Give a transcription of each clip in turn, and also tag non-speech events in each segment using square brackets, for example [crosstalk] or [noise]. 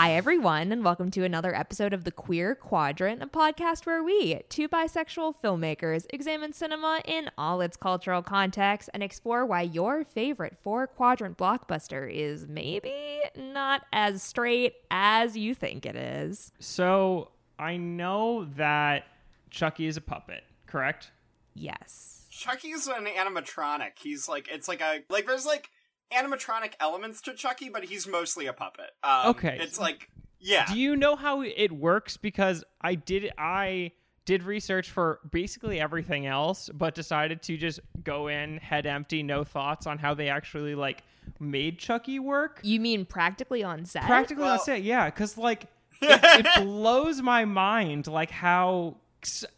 Hi, everyone, and welcome to another episode of The Queer Quadrant, a podcast where we, two bisexual filmmakers, examine cinema in all its cultural contexts and explore why your favorite four quadrant blockbuster is maybe not as straight as you think it is. So I know that Chucky is a puppet, correct? Yes. Chucky's an animatronic. He's like it's like a like there's like animatronic elements to Chucky, but he's mostly a puppet. Um, Okay. It's like yeah. Do you know how it works? Because I did I did research for basically everything else, but decided to just go in head empty, no thoughts on how they actually like made Chucky work. You mean practically on set? Practically Well- that's it, yeah. Because like [laughs] it, it blows my mind, like how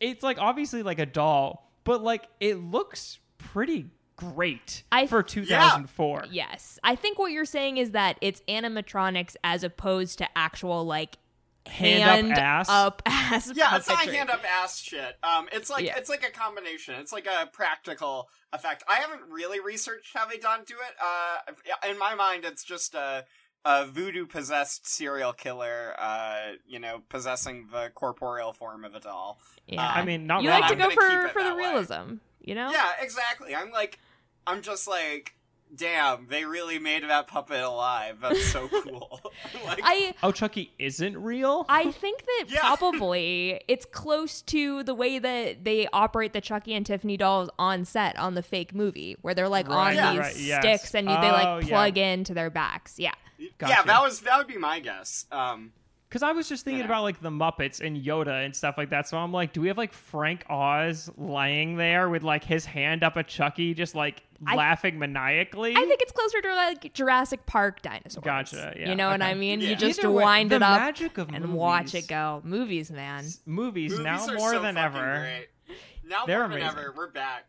it's like obviously like a doll, but like it looks pretty great I- for 2004. Yes. I think what you're saying is that it's animatronics as opposed to actual, like, Hand up ass? up [laughs] ass yeah, it's not puppetry. hand up ass shit. Um, it's like Yeah. it's like a combination. It's like a practical effect. I haven't really researched how they done do it. Uh, in my mind, it's just a a voodoo possessed serial killer. Uh, you know, possessing the corporeal form of a doll. Yeah. I mean, not you like to I'm go for, for the realism. way. Realism, you know? Yeah, exactly. I'm like, I'm just like, damn, they really made that puppet alive. That's so [laughs] cool. [laughs] like, I Oh, Chucky isn't real? I think that Yeah. probably it's close to the way that they operate the Chucky and Tiffany dolls on set on the fake movie, where they're like Right, on Yeah. these right, yes. sticks and you, they Oh, like yeah. plug into their backs. Yeah. yeah, that was that would be my guess. Um, Because I was just thinking about like the Muppets and Yoda and stuff like that. So I'm like, do we have like Frank Oz lying there with like his hand up a Chucky, just like I- laughing maniacally? I think it's closer to like Jurassic Park dinosaurs. Gotcha, yeah, You know what. I mean? Yeah. You just Either way, wind the it up magic of and watch it go. Movies, man. movies, movies now are more so than ever. Great. Now They're more than ever, we're back.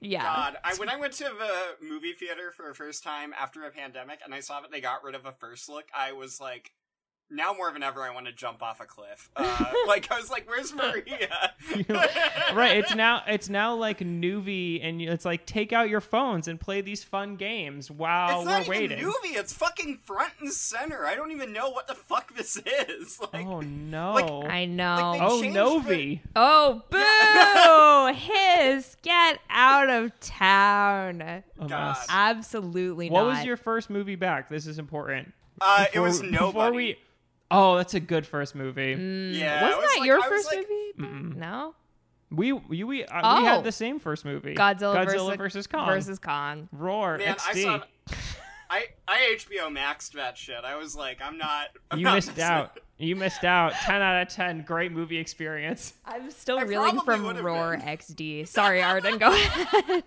Yeah. God, I, when I went to the movie theater for the first time after a pandemic, and I saw that they got rid of a first look, I was like, now more than ever, I want to jump off a cliff. Uh, [laughs] like I was like, "Where's Maria?" [laughs] right, it's now it's now like Noovie, and it's like take out your phones and play these fun games while It's we're not even waiting. Noovie. It's fucking front and center. I don't even know what the fuck this is. [laughs] Like, oh no! I know. like oh changed Noovie! oh, boo! His, get out of town. God. Absolutely What not. was your first movie back? This is important. uh, it Before- was Before nobody. we, oh, that's a good first movie. yeah, Wasn't was that like- your I first like- movie? No. We we we, uh, Oh. we had the same first movie. Godzilla, Godzilla versus, versus Kong. Versus Kong. Roar Man, I XD. saw. [laughs] I I HBO Maxed that shit. I was like, I'm not. I'm you not missed out. it. You missed out. Ten out of ten. Great movie experience. I'm still I reeling from Roar been. XD. Sorry, Arden. Go [laughs] ahead.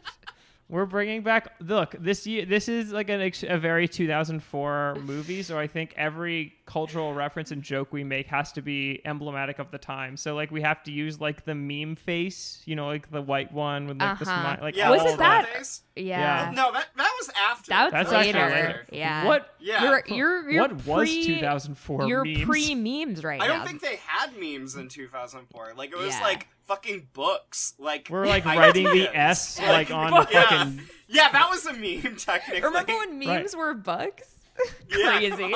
We're bringing back. Look, this year, this is like an a very 2004 movie. So I think every cultural reference and joke we make has to be emblematic of the time. So like we have to use like the meme face, you know, like the white one with like the Uh-huh. smile, like Yeah, Was it that- Face? Yeah. No, that that was after. That was That's later. actually later. Yeah. What? Yeah. You're you're you're what was 2004 You're memes? pre memes right I don't think they had memes in 2004. Like it was Yeah. like fucking books. Like We're like [laughs] ideas. writing the S [laughs] like on [laughs] yeah. fucking. Yeah, that was a meme technically. Remember when memes Right. were books? Yeah, Crazy.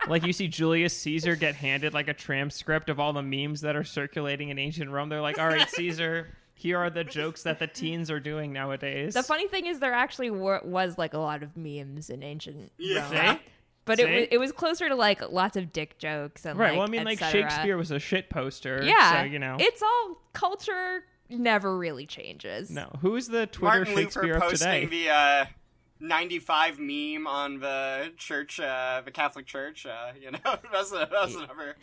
Come on. like you see Julius Caesar get handed like a transcript of all the memes that are circulating in ancient Rome. They're like, "All right, Caesar, here are the jokes that the teens are doing nowadays." The funny thing is, there actually were, was like a lot of memes in ancient Yeah. Rome. But it was it was closer to like lots of dick jokes and right. like, well, I mean, like. Shakespeare was a shit poster. Yeah, So you know. it's all culture. Never really changes. no. Who's the Twitter Martin Shakespeare Luther of posting today? the uh, 95 meme on the church, uh, the Catholic Church. Uh, you know, [laughs] that's, a, that's another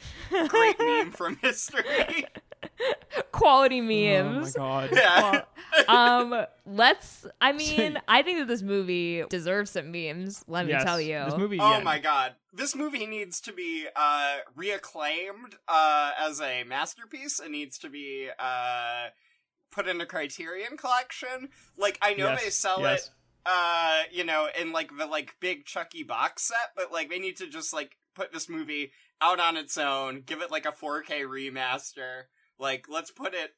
great meme from history. [laughs] Quality memes. Oh my god. Yeah. [laughs] um, let's. I mean, I think that this movie deserves some memes. Let me tell you. This movie. Oh yeah. my god. This movie needs to be uh reacclaimed uh as a masterpiece. It needs to be uh put in a criterion collection. Like I know Yes, they sell yes. it uh you know in like the like big Chucky box set, but like they need to just like put this movie out on its own, give it like a 4K remaster. Like let's put it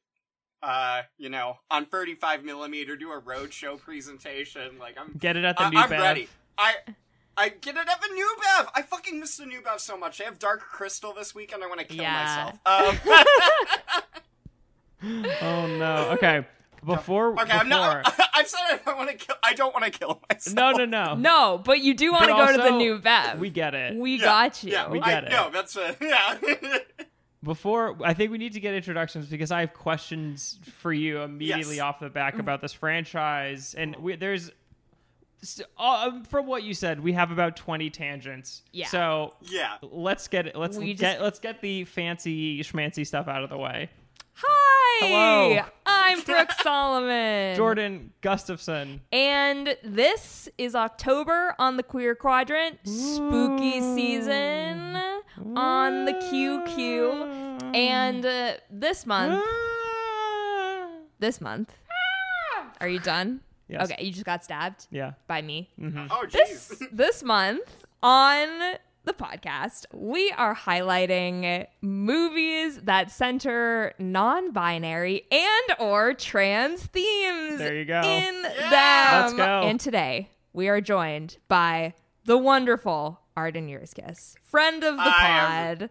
uh, you know, on 35 millimeter, do a roadshow presentation. Like I'm Get it at the I- new I'm Bev. ready. I I get it at the new Bev. I fucking liking Mr. Newbev so much. I have Dark Crystal this week, and I want to kill Yeah. myself. [laughs] Um, [laughs] Oh no. Okay. Before. okay, before I'm not. I've said [laughs] I don't want to kill. I don't want to kill myself. no, no, no. No, but you do want to But go to the new Bev. We get it. We Yeah, got you. Yeah, We I, get it. No, that's uh, [laughs] yeah. Before, I think we need to get introductions because I have questions for you immediately Yes. off the back about this franchise, and we, there's. uh, from what you said, we have about twenty tangents. Yeah. So yeah. let's get it. Let's We get just- let's get the fancy schmancy stuff out of the way. Hi. Hello. I'm [laughs] Brooke Solomon. Jordan Gustafson. And this is October on the Queer Quadrant, spooky season on the QQ. And uh, this month, ah. this month, ah. are you done? Yes. Okay, you just got stabbed Yeah. by me. Mm-hmm. Oh, This jeez. [laughs] this month on the podcast, we are highlighting movies that center non-binary and or trans themes There you go. in Yeah. them. Let's go. And today we are joined by the wonderful Arden Jurskis, friend of the I am- pod,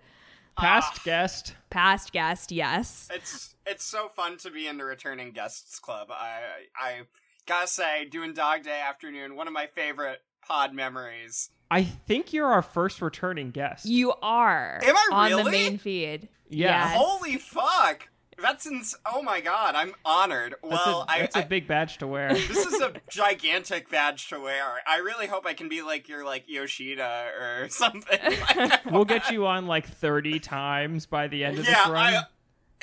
Past ah. guest. past guest, yes. It's it's so fun to be in the returning guests club. I I gotta say, doing Dog Day Afternoon, one of my favorite pod memories. I think you're our first returning guest. You are Am I on the main feed. Yeah. Yes. Holy fuck! That's ins- oh my god, I'm honored. that's Well, a, that's I, a big badge to wear. I this is a gigantic badge to wear. I really hope I can be like your like Yoshida or [laughs] something. we'll get you on like 30 times by the end of yeah, this run. I,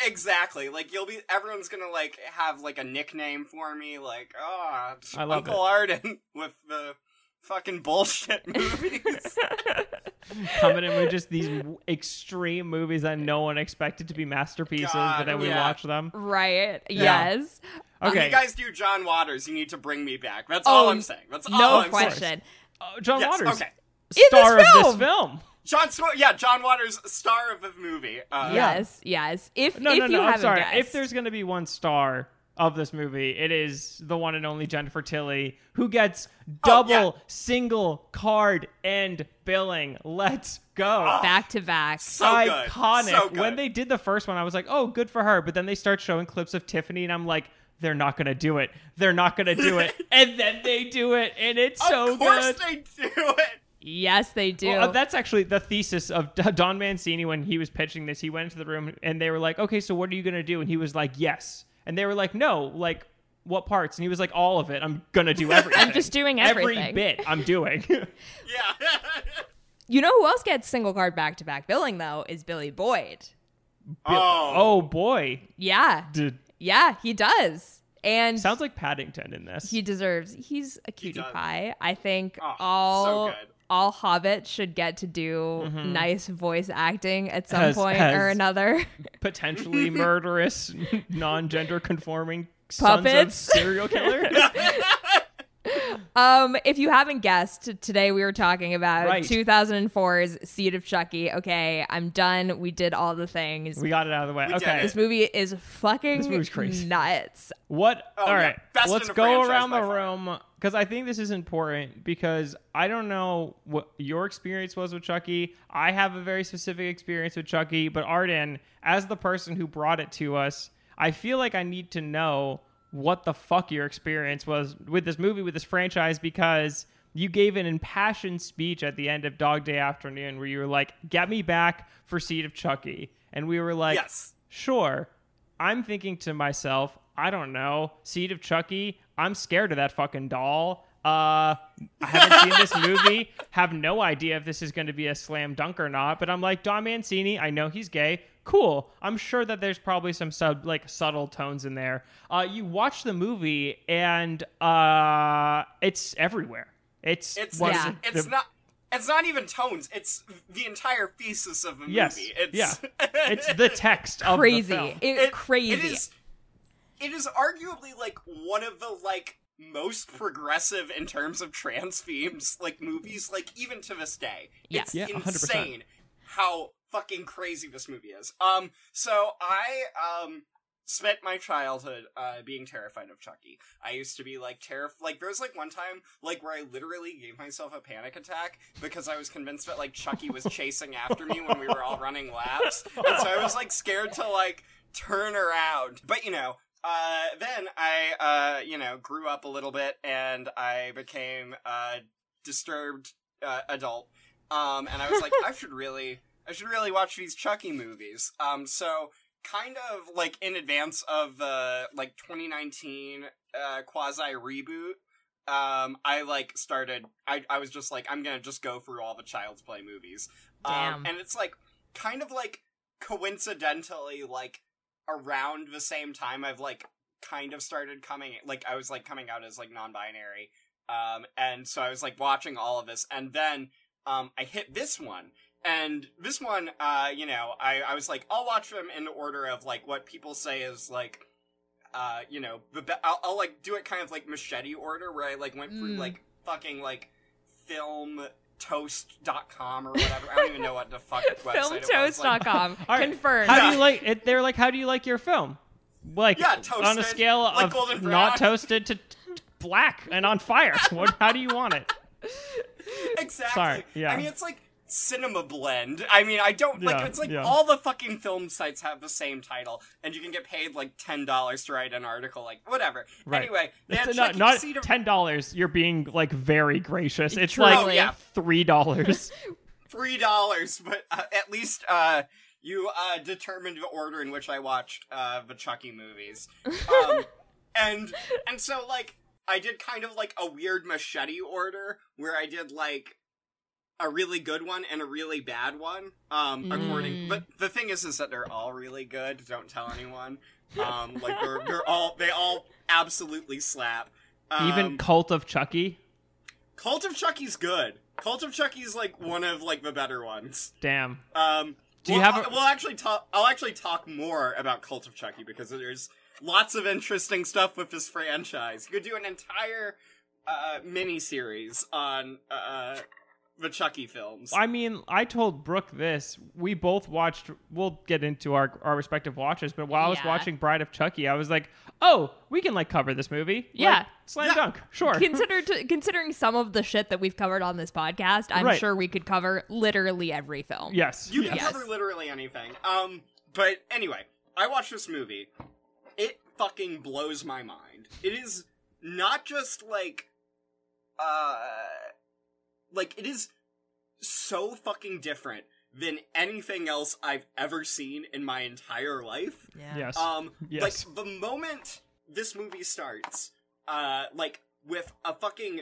exactly. Like you'll be everyone's gonna like have like a nickname for me, like oh, it's I love Uncle it. Arden [laughs] with the fucking bullshit [laughs] movies. [laughs] Coming in with just these extreme movies that no one expected to be masterpieces, God, but then we yeah. watch them. Right. Yeah. Yes. When Okay. you guys do John Waters, you need to bring me back. That's all Oh, I'm saying. That's all No I'm saying. question. Uh, John Yes, Waters, okay. this star of film! this film. John Sw- yeah, John Waters, star of the movie. Uh, Yeah. Yes. Yes. If No, if no, you no. I'm sorry. guessed, If there's going to be one star of this movie, it is the one and only Jennifer Tilly, who gets double, Oh, yeah. single card and billing. Let's go. back to back. So good. iconic. So good. When they did the first one, I was like, "Oh, good for her." But then they start showing clips of Tiffany, and I'm like, "They're not gonna do it. They're not gonna do it." [laughs] and then they do it, and it's of so course good. they do it. Yes, they do. Well, uh, that's actually the thesis of D- Don Mancini when he was pitching this. He went into the room, and they were like, "Okay, so what are you gonna do?" And he was like, "Yes." And they were like, "No, like." What parts? And he was like, "All of it. I'm gonna do everything. [laughs] I'm just doing every bit. I'm doing." [laughs] [laughs] Yeah. you know who else gets single card back to back billing though is Billy Boyd. oh. oh boy, Yeah. Dude, Yeah, he does. And sounds like Paddington in this. he deserves he's a cutie does. pie. I think Oh, all so good. All hobbits should get to do nice voice acting at some Has- point has- or another. [laughs] potentially murderous, [laughs] non-gender conforming sons Puppets? of serial killer. [laughs] Um, if you haven't guessed, today we were talking about Right. 2004's Seed of Chucky. Okay, I'm done. We did all the things. we got it out of the way. We okay, this movie is fucking This movie's crazy. nuts. what? Oh, all yeah. right, Best let's go around the room. far. Because I think this is important because I don't know what your experience was with Chucky. I have a very specific experience with Chucky, but Arden, as the person who brought it to us, I feel like I need to know what the fuck your experience was with this movie, with this franchise, because you gave an impassioned speech at the end of Dog Day Afternoon where you were like, "Get me back for Seed of Chucky," and we were like, Yes. Sure. I'm thinking to myself, I don't know, Seed of Chucky. I'm scared of that fucking doll. Uh, I haven't seen this [laughs] movie. Have no idea if this is going to be a slam dunk or not. But I'm like Don Mancini. I know he's gay. Cool. I'm sure that there's probably some sub like subtle tones in there. Uh, you watch the movie and uh, it's everywhere. It's It's one Yeah. the- it's the- not it's not even tones. It's the entire thesis of the Yes. movie. It's Yeah. [laughs] It's the text of Crazy. the film. It, it- crazy. It is it is arguably like one of the like most progressive in terms of trans themes like movies like even to this day. Yeah. It's Yeah, 100%. insane how fucking crazy this movie is. Um so I um spent my childhood uh, being terrified of Chucky. I used to be like terrified. Like there was like one time like where I literally gave myself a panic attack because I was convinced that like Chucky was chasing after me when we were all running laps, and so I was like scared to like turn around. But you know, uh, then I, uh, you know, grew up a little bit and I became a disturbed uh, adult. Um, and I was like, [laughs] I should really, I should really watch these Chucky movies. Um, so kind of like in advance of the like 2019 uh, quasi reboot. Um, I like started. I I was just like, I'm gonna just go through all the Child's Play movies. Um, Damn. and it's like kind of like coincidentally like around the same time I've like kind of started coming like I was like coming out as like non-binary. Um and so I was like watching all of this and then um I hit this one and this one uh you know I I was like I'll watch them in order of like what people say is like uh you know the be- I'll, I'll like do it kind of like machete order where I like went through Mm. like fucking like film toast.com or whatever. I don't even know what the fuck [laughs] website it was. Like, Filmtoast.com. [laughs] All right. Confirmed. How do you like it? They're like, how do you like your film? Like, Yeah, on a toasted, scale like of golden brown. not toasted to t- black and on fire. What? How do you want it? [laughs] exactly. Sorry, yeah. I mean, it's like cinema blend. I mean, I don't like. Yeah, it's like yeah. all the fucking film sites have the same title, and you can get paid like ten dollars to write an article. Like whatever. Right. Anyway, they had It's not, not Cedar- ten dollars. You're being like very gracious. It's Truly. like Oh, yeah. three dollars. [laughs] three dollars, but uh, at least uh, you uh, determined the order in which I watched uh, the Chucky movies, [laughs] um, and and so like I did kind of like a weird machete order where I did like a really good one and a really bad one. Um, according, Mm. but the thing is, is that they're all really good. Don't tell anyone. Um, like they're they're all they all absolutely slap. Um, Even Cult of Chucky. Cult of Chucky's good. Cult of Chucky's like one of like the better ones. Damn. Um, Do you we'll, have a- We'll actually talk. I'll actually talk more about Cult of Chucky because there's lots of interesting stuff with this franchise. You could do an entire uh, mini series on uh, the Chucky films. I mean, I told Brooke this. We both watched. We'll get into our our respective watches, but while I was Yeah. watching Bride of Chucky, I was like, "Oh, we can like cover this movie." Like, Yeah. slam Yeah. dunk. Sure. Consider to, considering some of the shit that we've covered on this podcast, I'm Right. sure we could cover literally every film. yes. You can Yes. cover literally anything. Um, but anyway, I watched this movie. It fucking blows my mind. It is not just like, uh, like it is so fucking different than anything else I've ever seen in my entire life. Yeah. Yes. Um, Yes. like the moment this movie starts, uh, like with a fucking,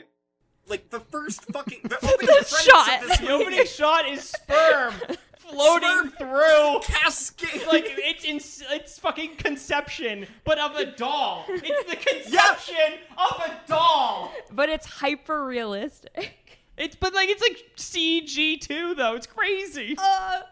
like the first fucking the [laughs] opening credits shot. of this the movie. opening shot is sperm [laughs] floating Sperm. through. cascade Like it's in, it's fucking conception, but of a doll. It's the [laughs] conception of a doll. But it's hyper realistic. It's but like it's like CG too though. It's crazy. Uh, [laughs]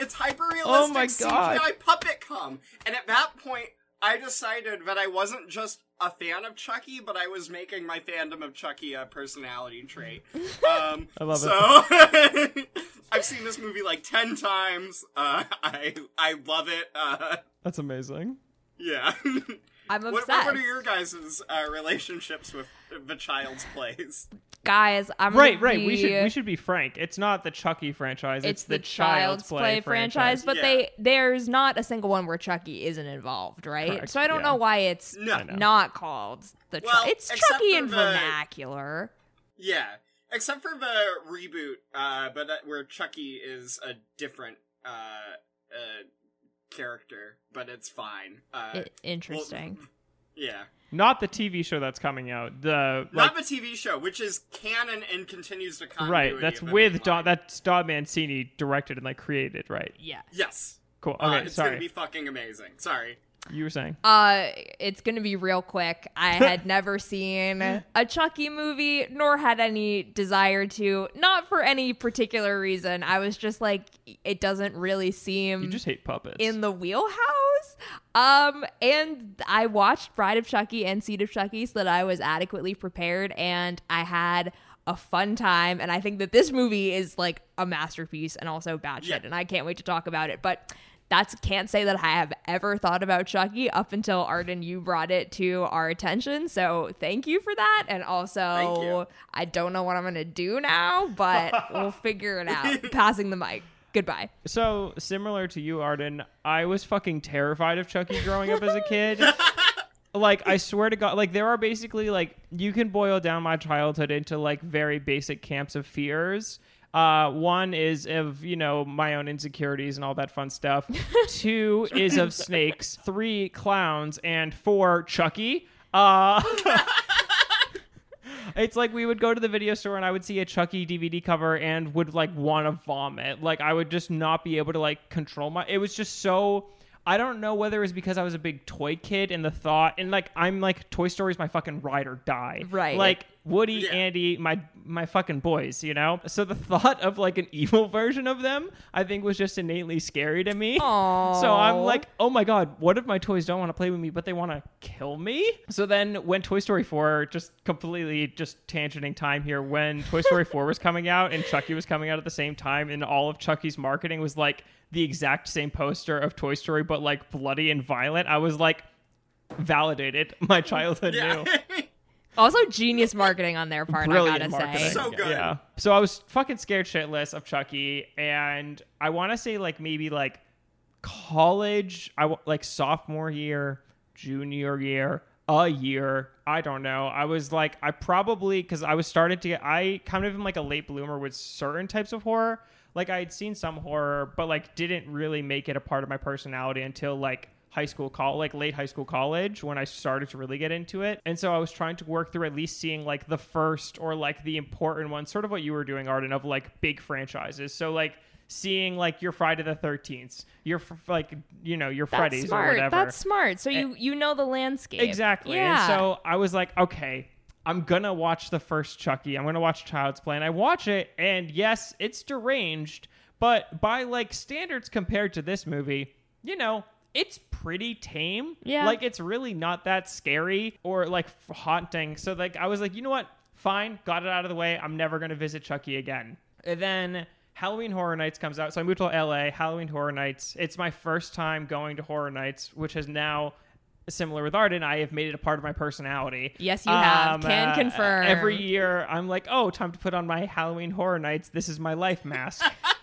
It's hyper realistic Oh my God. CGI puppet cum. And at that point, I decided that I wasn't just a fan of Chucky, but I was making my fandom of Chucky a personality trait. [laughs] Um, I love it. so, [laughs] I've seen this movie like ten times. Uh, I I love it. Uh, That's amazing. yeah. I'm what, obsessed. what are your guys' uh, relationships with the child's plays? Guys, I'm Right, gonna right. We should we should be frank. It's not the Chucky franchise. It's, It's, the, Child's Play, franchise, but Yeah. they there's not a single one where Chucky isn't involved, right? Correct, So I don't yeah. know why it's No. Not called the. Chu- Well, it's except Chucky for in the- vernacular. Yeah, except for the reboot, uh, but uh, where Chucky is a different uh, uh, character, but it's fine. Uh, I- interesting. yeah, Not the TV show that's coming out. The not like the TV show, which is canon and continues to come. right. That's with Don. That's Don Mancini directed and like created. Right. yeah. yes. Cool. Uh, Okay. it's sorry. gonna be fucking amazing. Sorry. You were saying. Uh, it's gonna be real quick. I [laughs] had never seen a Chucky movie, nor had any desire to. Not for any particular reason. I was just like, it doesn't really seem You just hate puppets. in the wheelhouse. Um, and I watched Bride of Chucky and Seed of Chucky so that I was adequately prepared, and I had a fun time. And I think that this movie is like a masterpiece and also bad shit, Yeah. and I can't wait to talk about it. But that's can't say that I have ever thought about Chucky up until Arden you brought it to our attention. So thank you for that. And also. I don't know what I'm gonna do now, but [laughs] we'll figure it out. Passing the mic. Goodbye. So similar to you, Arden, I was fucking terrified of Chucky growing up as a kid. [laughs] like I swear to God, like there are basically like you can boil down my childhood into like very basic camps of fears. Uh, one is of you know my own insecurities and all that fun stuff. [laughs] Two is of snakes. Three clowns, and four Chucky. Uh, [laughs] it's like we would go to the video store and I would see a Chucky DVD cover and would like want to vomit. Like I would just not be able to like control my. It was just so. I don't know whether it was because I was a big toy kid and the thought and like I'm like Toy Story is my fucking ride or die. Right. Like Woody, Yeah. Andy, my my fucking boys, you know. So the [laughs] thought of like an evil version of them, I think, was just innately scary to me. Aww. So I'm like, oh my god, what if my toys don't want to play with me, but they want to kill me? So then, when Toy Story 4, just completely just tangenting time here, when Toy Story 4 was coming out and Chucky was coming out at the same time, and all of Chucky's marketing was like the exact same poster of Toy Story, but like bloody and violent, I was like, validated. [laughs] My childhood Yeah. knew. Also genius marketing on their part, I Brilliant gotta marketing. say. So good. Yeah. So I was fucking scared shitless of Chucky, and I want to say like maybe like college, I w- like sophomore year, junior year, a year. I don't know. I was like, I probably because I was starting to get. I kind of am like a late bloomer with certain types of horror. Like I had seen some horror, but like didn't really make it a part of my personality until like high school call like late high school college when I started to really get into it. And so I was trying to work through at least seeing like the first or like the important ones, sort of what you were doing, Arden, of like big franchises. So like seeing like your Friday the Thirteenth, your like you know your That's Freddy's smart. or whatever. That's smart. So you you know the landscape. Exactly. Yeah. And so I was like, okay, I'm gonna watch the first Chucky. I'm gonna watch Child's Play, and I watch it, and yes, it's deranged, but by like standards compared to this movie, you know, it's pretty tame. Yeah. Like it's really not that scary or like haunting. So like I was like, you know what? Fine, got it out of the way. I'm never gonna visit Chucky again. And then Halloween Horror Nights comes out. So I moved to LA. Halloween Horror Nights. It's my first time going to Horror Nights, which has now similar with Arden, I have made it a part of my personality. Yes, you have. Can uh, confirm. Every year, I'm like, oh, time to put on my Halloween Horror Nights. This is my life mask. [laughs]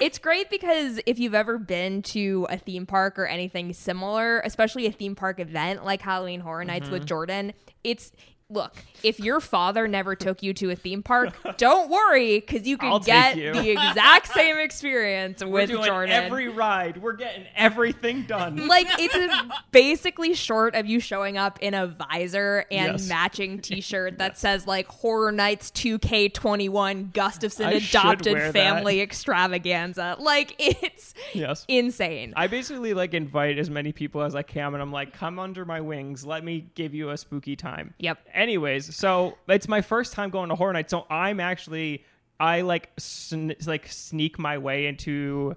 It's great because if you've ever been to a theme park or anything similar, especially a theme park event like Halloween Horror Nights Mm-hmm. with Jordan, it's look, if your father never took you to a theme park, don't worry because you can I'll get you. the exact same experience We're with doing Jordan. every ride. We're getting everything done. [laughs] like it's a, basically short of you showing up in a visor and Yes. matching [laughs] t-shirt that says like horror nights 2k21 gustafson I adopted wear that. family extravaganza like it's yes. insane I basically like invite as many people as I can, and I'm like, come under my wings. Let me give you a spooky time. Yep. Anyways, so it's my first time going to horror night, so I'm actually I like sn- like sneak my way into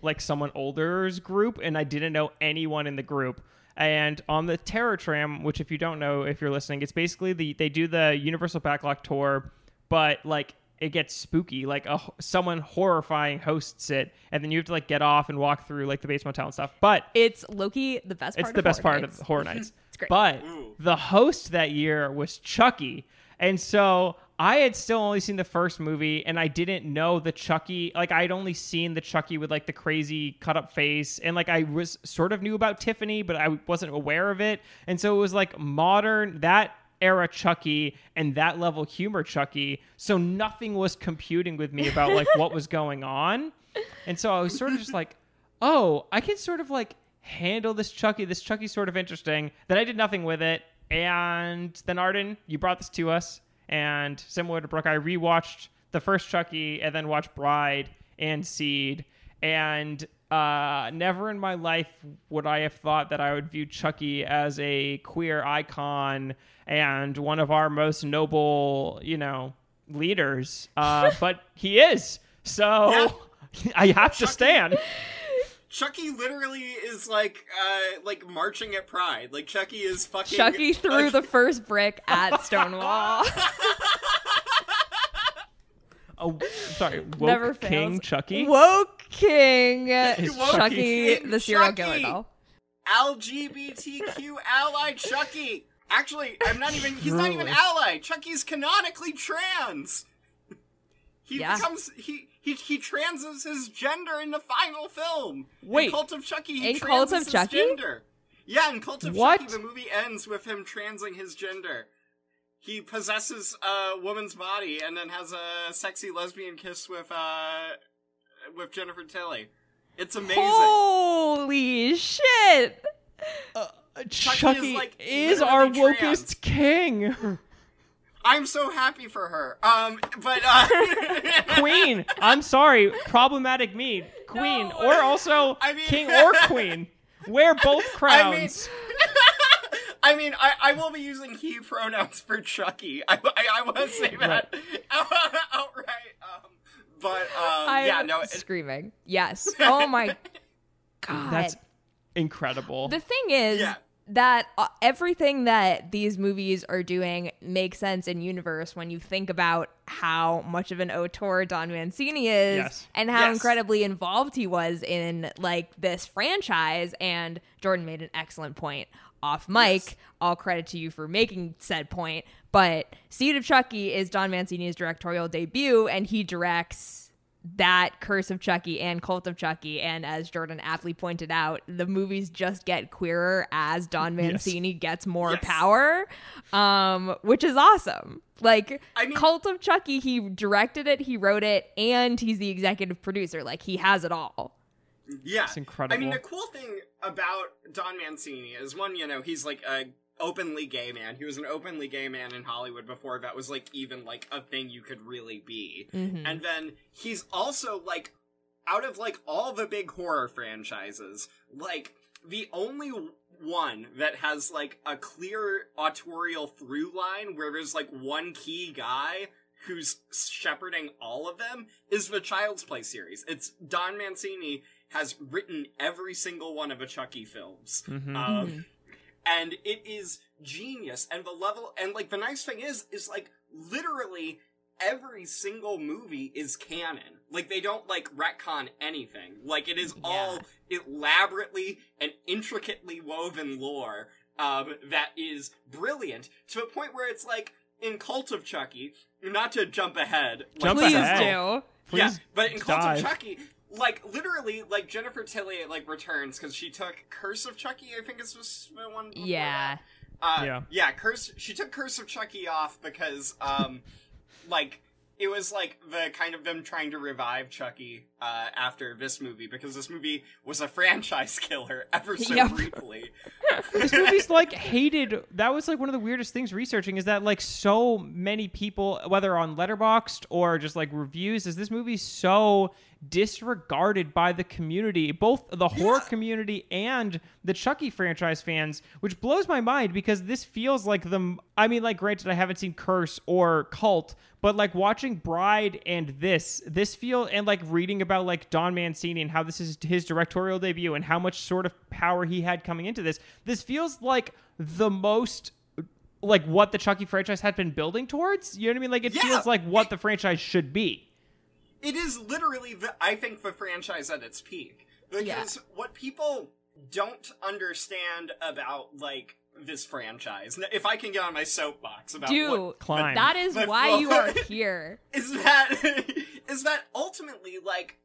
like someone older's group, and I didn't know anyone in the group. And on the Terror Tram, which if you don't know, if you're listening, it's basically the they do the Universal Backlot tour, but like it gets spooky. Like a someone horrifying hosts it, and then you have to like get off and walk through like the Bates Motel and stuff. But it's loki the best part it's the of best Horror part Nights. of Horror mm-hmm. Nights. It's great. But Ooh. the host that year was Chucky. And so I had still only seen the first movie and I didn't know the Chucky like I'd only seen the Chucky with like the crazy cut up face and like I was sort of knew about Tiffany but I wasn't aware of it. And so it was like modern that era Chucky and that level humor Chucky. So nothing was computing with me about like what was going on. And so I was sort of just like, oh, I can sort of like handle this Chucky. This Chucky's sort of interesting. Then I did nothing with it. And then Arden, you brought this to us. And similar to Brooke, I rewatched the first Chucky and then watched Bride and Seed. And uh, never in my life would I have thought that I would view Chucky as a queer icon and one of our most noble, you know, leaders. Uh, [laughs] but he is. So [laughs] I have to stand. [laughs] Chucky literally is like uh like marching at Pride. Like Chucky is fucking chucky threw like- the first brick at stonewall Oh, sorry. Woke Never King fails. Chucky. woke King [laughs] It's Chucky, Chucky. the serial Chucky. killer doll. LGBTQ ally Chucky. Actually, I'm not even. He's not even Truly. ally. Chucky's canonically trans. He Yeah. becomes he he he transes his gender in the final film. Wait. in Cult of Chucky. He In Cult of transes Chucky? Gender. Yeah, in Cult of What? Chucky, the movie ends with him transing his gender. He possesses a woman's body and then has a sexy lesbian kiss with uh with Jennifer Tilly. It's amazing. Holy shit! Chucky Chucky, is, like, is our literally wokest king. I'm so happy for her. Um, but uh, [laughs] queen. I'm sorry, problematic me. Queen, No. or also [laughs] I mean- king or queen. Wear both [laughs] I mean, crowns. I mean, I, I will be using he pronouns for Chucky. I, I, I want to say that outright. But um, I'm yeah, no. It, screaming. Yes. Oh my [laughs] god. That's incredible. the thing is Yeah. that uh, everything that these movies are doing makes sense in universe when you think about how much of an auteur Don Mancini is Yes. and how Yes. incredibly involved he was in like this franchise and Jordan made an excellent point off mic. Yes. All credit to you for making said point. But Seed of Chucky is Don Mancini's directorial debut, and he directs that Curse of Chucky and Cult of Chucky. And as Jordan aptly pointed out, the movies just get queerer as Don Mancini gets more Yes. power, um, which is awesome. Like I mean- Cult of Chucky, he directed it, he wrote it, and he's the executive producer. Like he has it all. yeah, It's incredible. I mean, the cool thing about Don Mancini is one, you know, he's like a openly gay man. He was an openly gay man in Hollywood before that was like even like a thing you could really be. Mhm. And then he's also like out of like all the big horror franchises, like the only one that has like a clear autorial through line where there's like one key guy who's shepherding all of them is the Child's Play series. It's Don Mancini has written every single one of the Chucky films. Mhm. Um, and it is genius and the level and like the nice thing is is like literally every single movie is canon like they don't like retcon anything like it is all elaborately and intricately woven lore um that is brilliant to a point where it's like in cult of chucky not to jump ahead like, Jump Please ahead. do. Please yeah, but in Cult dive. of Chucky, like literally, like Jennifer Tilly like returns because she took Curse of Chucky. I think it's was the one. Yeah. that. Uh, Yeah. yeah. Curse. She took Curse of Chucky off because, um, [laughs] like it was like the kind of them trying to revive Chucky uh, after this movie because this movie was a [laughs] franchise killer ever so Yep. briefly. [laughs] this movie's like hated that was like one of the weirdest things researching is that like so many people whether on letterboxd or just like reviews is this movie so disregarded by the community both the horror Yeah. community and the chucky franchise fans which blows my mind because this feels like the i mean like granted i haven't seen curse or cult but like watching bride and this this feel and like reading about like don mancini and how this is his directorial debut and how much sort of power he had coming into this this feels like the most like what the chucky franchise had been building towards you know what i mean like it Yeah. feels like what the franchise should be it is literally the I think the franchise at its peak because what people don't understand about like this franchise. If I can get on my soapbox about Dude, what Climb. that is But- why well- you are [laughs] here. is that [laughs] is that ultimately like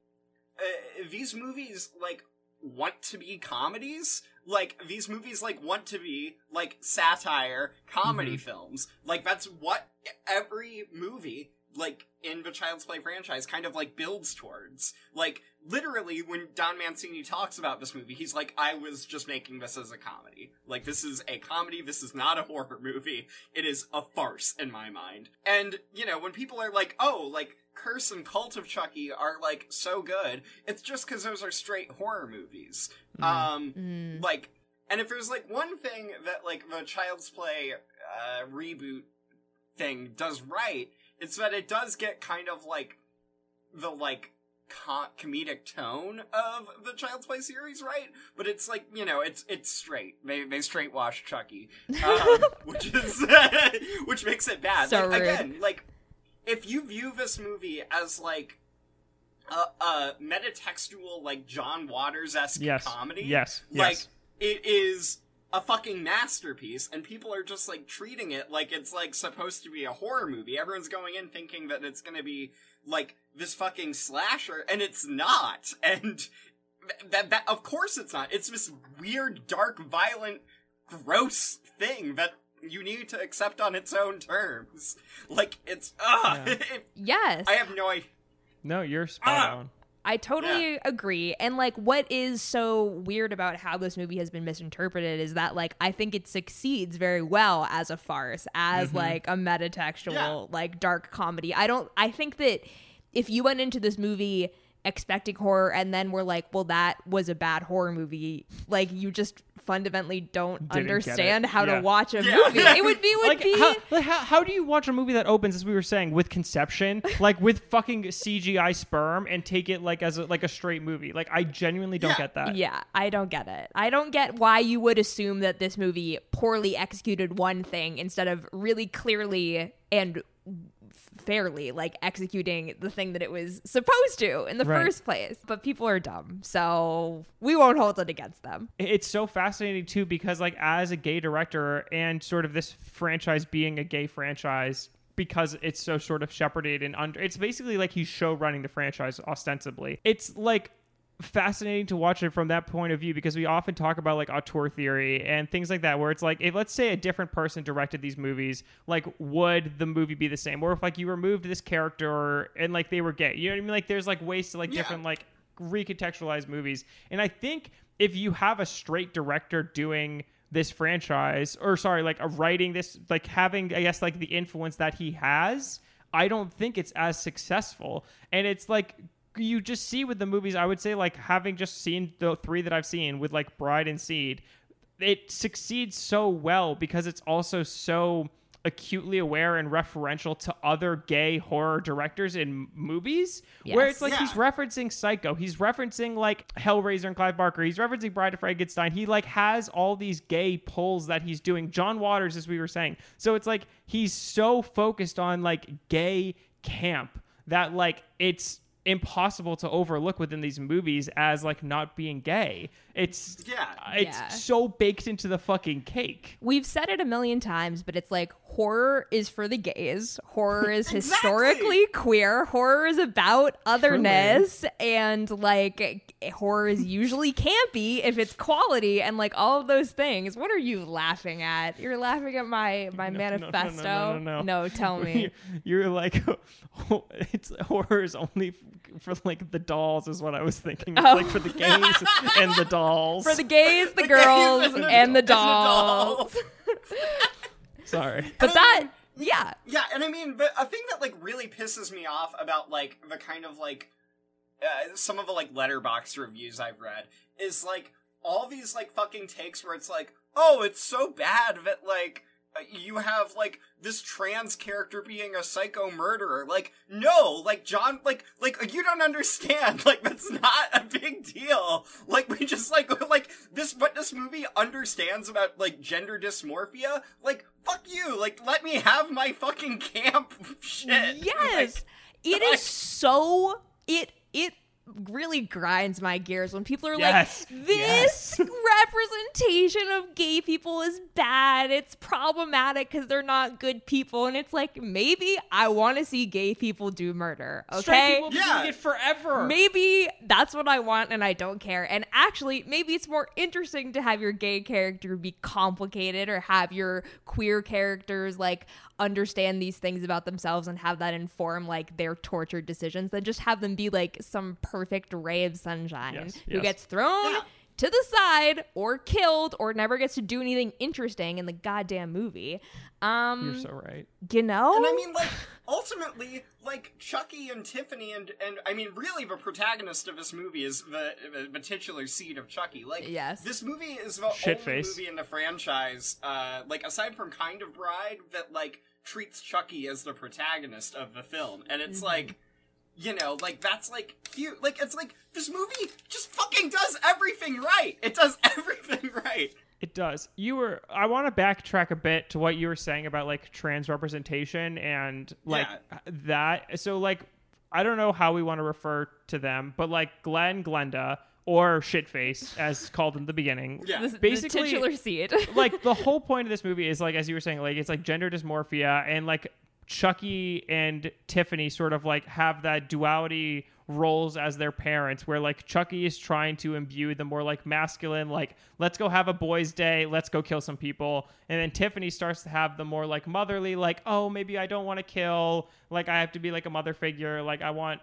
uh, these movies like want to be comedies like these movies like want to be like satire comedy films like that's what every movie like in the child's play franchise kind of like builds towards. Like literally when don mancini talks about this movie he's like i was just making this as a comedy. Like this is a comedy. This is not a horror [laughs] movie. It is a farce in my mind. And you know when people are like oh like curse and cult of chucky are like so good it's just because those are straight horror movies. Um Mm. like and if there's like one thing that like the child's play uh reboot thing does right it's that it does get kind of like the like co- comedic tone of the child's play series right but it's like you know it's it's straight they they straight wash chucky um, [laughs] which is [laughs] which makes it bad So like, rude. again like if you view this movie as like a, a metatextual like John Waters esque Yes. comedy. Yes. like Yes. it is a fucking masterpiece, and people are just like treating it like it's like supposed to be a horror movie. Everyone's going in thinking that it's gonna be like this fucking slasher, and it's not. [laughs] And that that of course it's not. It's this weird, dark, violent, gross thing that you need to accept on its own terms. Like it's ah, Yeah. [laughs] Yes. I have no idea. No, you're spot Ah! on. I totally agree. And like what is so weird about how this movie has been misinterpreted is that like I think it succeeds very well as a farce, as mm-hmm. like a metatextual Yeah. like dark comedy. I don't I think that if you went into this movie expecting horror and then we're like, well that was a bad horror movie, like you just fundamentally don't Didn't understand how Yeah. to watch a Yeah. movie. It would be [laughs] would like be how, like how how do you watch a movie that opens as we were saying with conception [laughs] like with fucking CGI sperm and take it like as a, like a straight movie like I genuinely don't Yeah. get that Yeah, I don't get it. I don't get why you would assume that this movie poorly executed one thing instead of really clearly and fairly like executing the thing that it was supposed to in the Right. first place. But people are dumb, so we won't hold it against them. it's so fascinating too because like as a gay director and sort of this franchise being a gay franchise because it's so sort of shepherded and under it's basically like he's show running the franchise ostensibly it's like fascinating to watch it from that point of view because we often talk about like auteur theory and things like that where it's like if let's say a different person directed these movies like would the movie be the same? Or if like you removed this character and like they were gay you know what i mean? Like there's like ways to like Yeah. different like recontextualize movies. And i think if you have a straight director doing this franchise or sorry like a writing this like having i guess like the influence that he has i don't think it's as successful. And it's like you just see with the movies i would say like having just seen the three that i've seen with like bride and seed it succeeds so well because it's also so acutely aware and referential to other gay horror directors in movies where it's like Yeah. he's referencing psycho he's referencing like hellraiser and clive barker he's referencing bride of frankenstein he like has all these gay pulls that he's doing john waters as we were saying so it's like he's so focused on like gay camp that like it's impossible to overlook within these movies as like not being gay it's Yeah. it's Yeah. so baked into the fucking cake We've said it a million times, but it's like horror is for the gays. Horror is [laughs] Exactly. historically queer. Horror is about otherness, and like horror is usually campy if it's quality, and like all of those things. What are you laughing at? You're laughing at my my No, no, no, no, manifesto. no, no, no. tell me. [laughs] you're, you're like [laughs] it's horror is only f- for like the dolls is what i was thinking it's Oh. like for the gays and the dolls For the gays, the, [laughs] The gays girls, and the- and the and the dolls. dolls. [laughs] sorry But that, yeah, Yeah, and I mean, but a thing that like really pisses me off about like the kind of like uh, some of the like Letterboxd reviews I've read is like all these like fucking takes where it's like, oh, it's so bad that like you have like this trans character being a psycho murderer. Like, no, like John, like, like you don't understand. [laughs] Like, that's not a big deal. Like, we just like, [laughs] like this, but this movie understands about like gender dysmorphia. Like, fuck you. Like, let me have my fucking camp [laughs] shit. Yes. it like- is so it it really grinds my gears when people are Yes. like this [laughs] representation of gay people is bad. It's problematic cuz they're not good people and it's like maybe I want to see gay people do murder. Straight Okay? people have been Yeah. doing it forever Maybe that's what I want and I don't care. And actually, maybe it's more interesting to have your gay character be complicated or have your queer characters like understand these things about themselves and have that inform like their tortured decisions than just have them be like some perfect ray of sunshine Yes, who yes. gets thrown Yeah. to the side or killed or never gets to do anything interesting in the goddamn movie. Um, you're so right you know? And I mean, like, ultimately, like, Chucky and Tiffany and, and I mean, really, the protagonist of this movie is the, the, the titular seed of Chucky. Like, Yes. this movie is the only Shitface. movie in the franchise, uh, like, aside from Kind of Bride, that, like, treats Chucky as the protagonist of the film. And it's mm-hmm. like, you know, like, that's, like, cute. Like, it's like, this movie just fucking does everything right! It does [laughs] everything right! It does. You were. I want to backtrack a bit to what you were saying about like trans representation and like that. So like, I don't know how we want to refer to them, but like Glenn, Glenda, or Shitface, as called in the beginning. Yeah. The, the Basically- titular seat. [laughs] like the whole point of this movie is like as you were saying like it's like gender dysmorphia and like Chucky and Tiffany sort of like have that duality roles as their parents where like Chucky is trying to imbue the more like masculine like let's go have a boys day let's go kill some people and then Tiffany starts to have the more like motherly like oh maybe I don't want to kill like I have to be like a mother figure like I want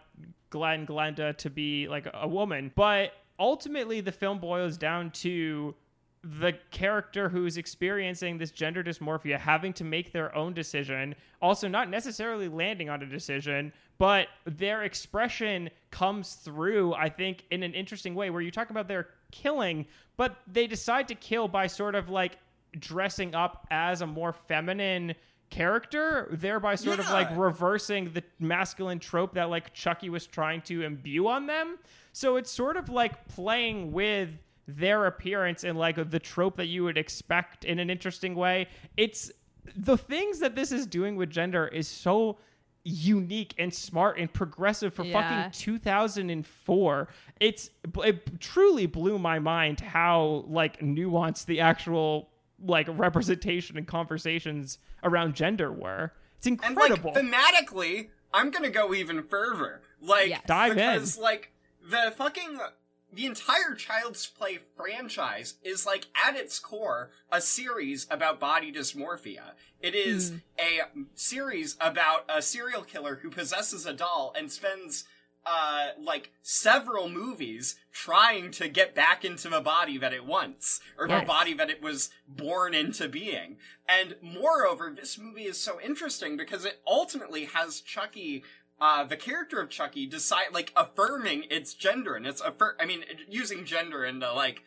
Glenn Glenda to be like a woman but ultimately the film boils down to the character who's experiencing this gender dysmorphia having to make their own decision, also not necessarily landing on a decision, but their expression comes through, I think, in an interesting way where you talk about their killing, but they decide to kill by sort of like dressing up as a more feminine character thereby sort of like reversing the masculine trope that like Chucky was trying to imbue on them so it's sort of like playing with their appearance and like the trope that you would expect in an interesting way. It's the things that this is doing with gender is so unique and smart and progressive for Yeah. fucking 2004. It's it truly blew my mind how like nuanced the actual like representation and conversations around gender were. It's incredible And like thematically, I'm gonna go even further. Like Yes. Dive in. like the fucking the entire Child's Play franchise is like at its core a series about body dysmorphia. It is Hmm. a series about a serial killer who possesses a doll and spends uh like several movies trying to get back into the body that it wants or the body that it was born into being. And moreover, this movie is so interesting because it ultimately has Chucky uh, the character of Chucky decide like affirming its gender and it's affir- I mean using gender into like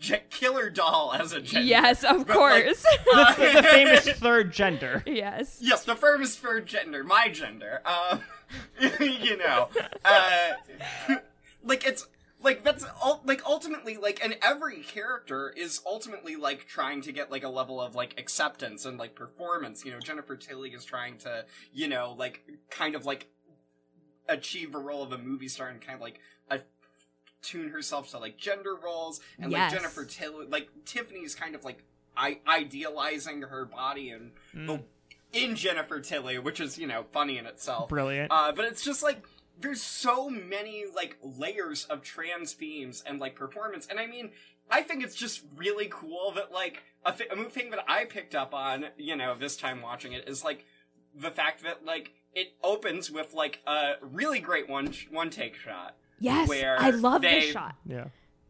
j- killer doll as a gender. yes, of But, like, course. [laughs] uh, the, the famous third gender. yes. Yes, the firm is for gender, my gender. Um, [laughs] you know, uh, [laughs] like it's like that's ul- like ultimately like, and every character is ultimately like trying to get like a level of like acceptance and like performance. You know, Jennifer Tilly is trying to, you know, like kind of like achieve a role of a movie star and kind of like tune herself to like gender roles and Yes. like Jennifer Tilly, like Tiffany's kind of like I- idealizing her body and Mm, in Jennifer Tilly, which is, you know, funny in itself. brilliant. Uh, but it's just like, there's so many, like, layers of trans themes and, like, performance. And I mean, I think it's just really cool that, like, a, th- a thing that I picked up on, you know, this time watching it is, like, the fact that, like, it opens with, like, a really great one, one take shot. Yes. Where I love they- this shot. yeah.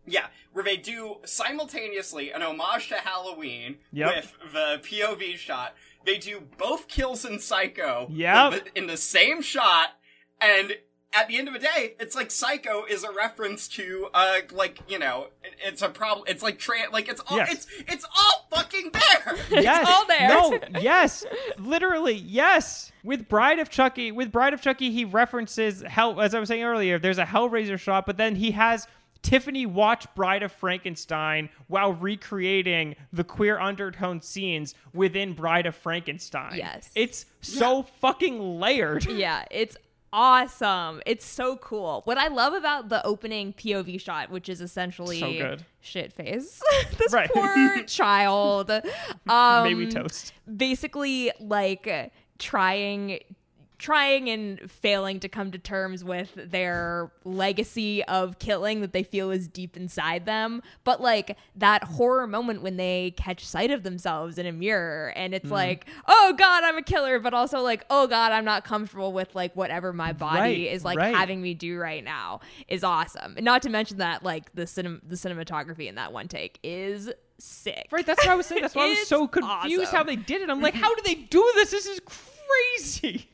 Yeah, where they do simultaneously an homage to Halloween Yep. with the POV shot. They do both kills in Psycho Yep. in, the, in the same shot, and at the end of the day, it's like Psycho is a reference to, uh, like you know, it- it's a problem. It's like tra- like it's all Yes. it's it's all fucking there. [laughs] yes. all there. No, [laughs] yes. Literally, yes. With Bride of Chucky, with Bride of Chucky, he references hell as I was saying earlier, there's a Hellraiser shot, but then he has Tiffany watch Bride of Frankenstein while recreating the queer undertone scenes within Bride of Frankenstein. Yes. It's so fucking layered. Yeah, it's awesome. It's so cool. What I love about the opening POV shot, which is essentially So good. shit face. [laughs] this Right. poor [laughs] child. Um, Maybe toast. basically like trying trying and failing to come to terms with their legacy of killing that they feel is deep inside them but like that horror moment when they catch sight of themselves in a mirror and it's mm-hmm. like oh god i'm a killer but also like oh god i'm not comfortable with like whatever my body Right, is like right. having me do right now is awesome and not to mention that like the cinem- the cinematography in that one take is sick Right, that's what I was saying. That's why I was [laughs] so confused awesome. how they did it. I'm like, mm-hmm. how do they do this? This is crazy.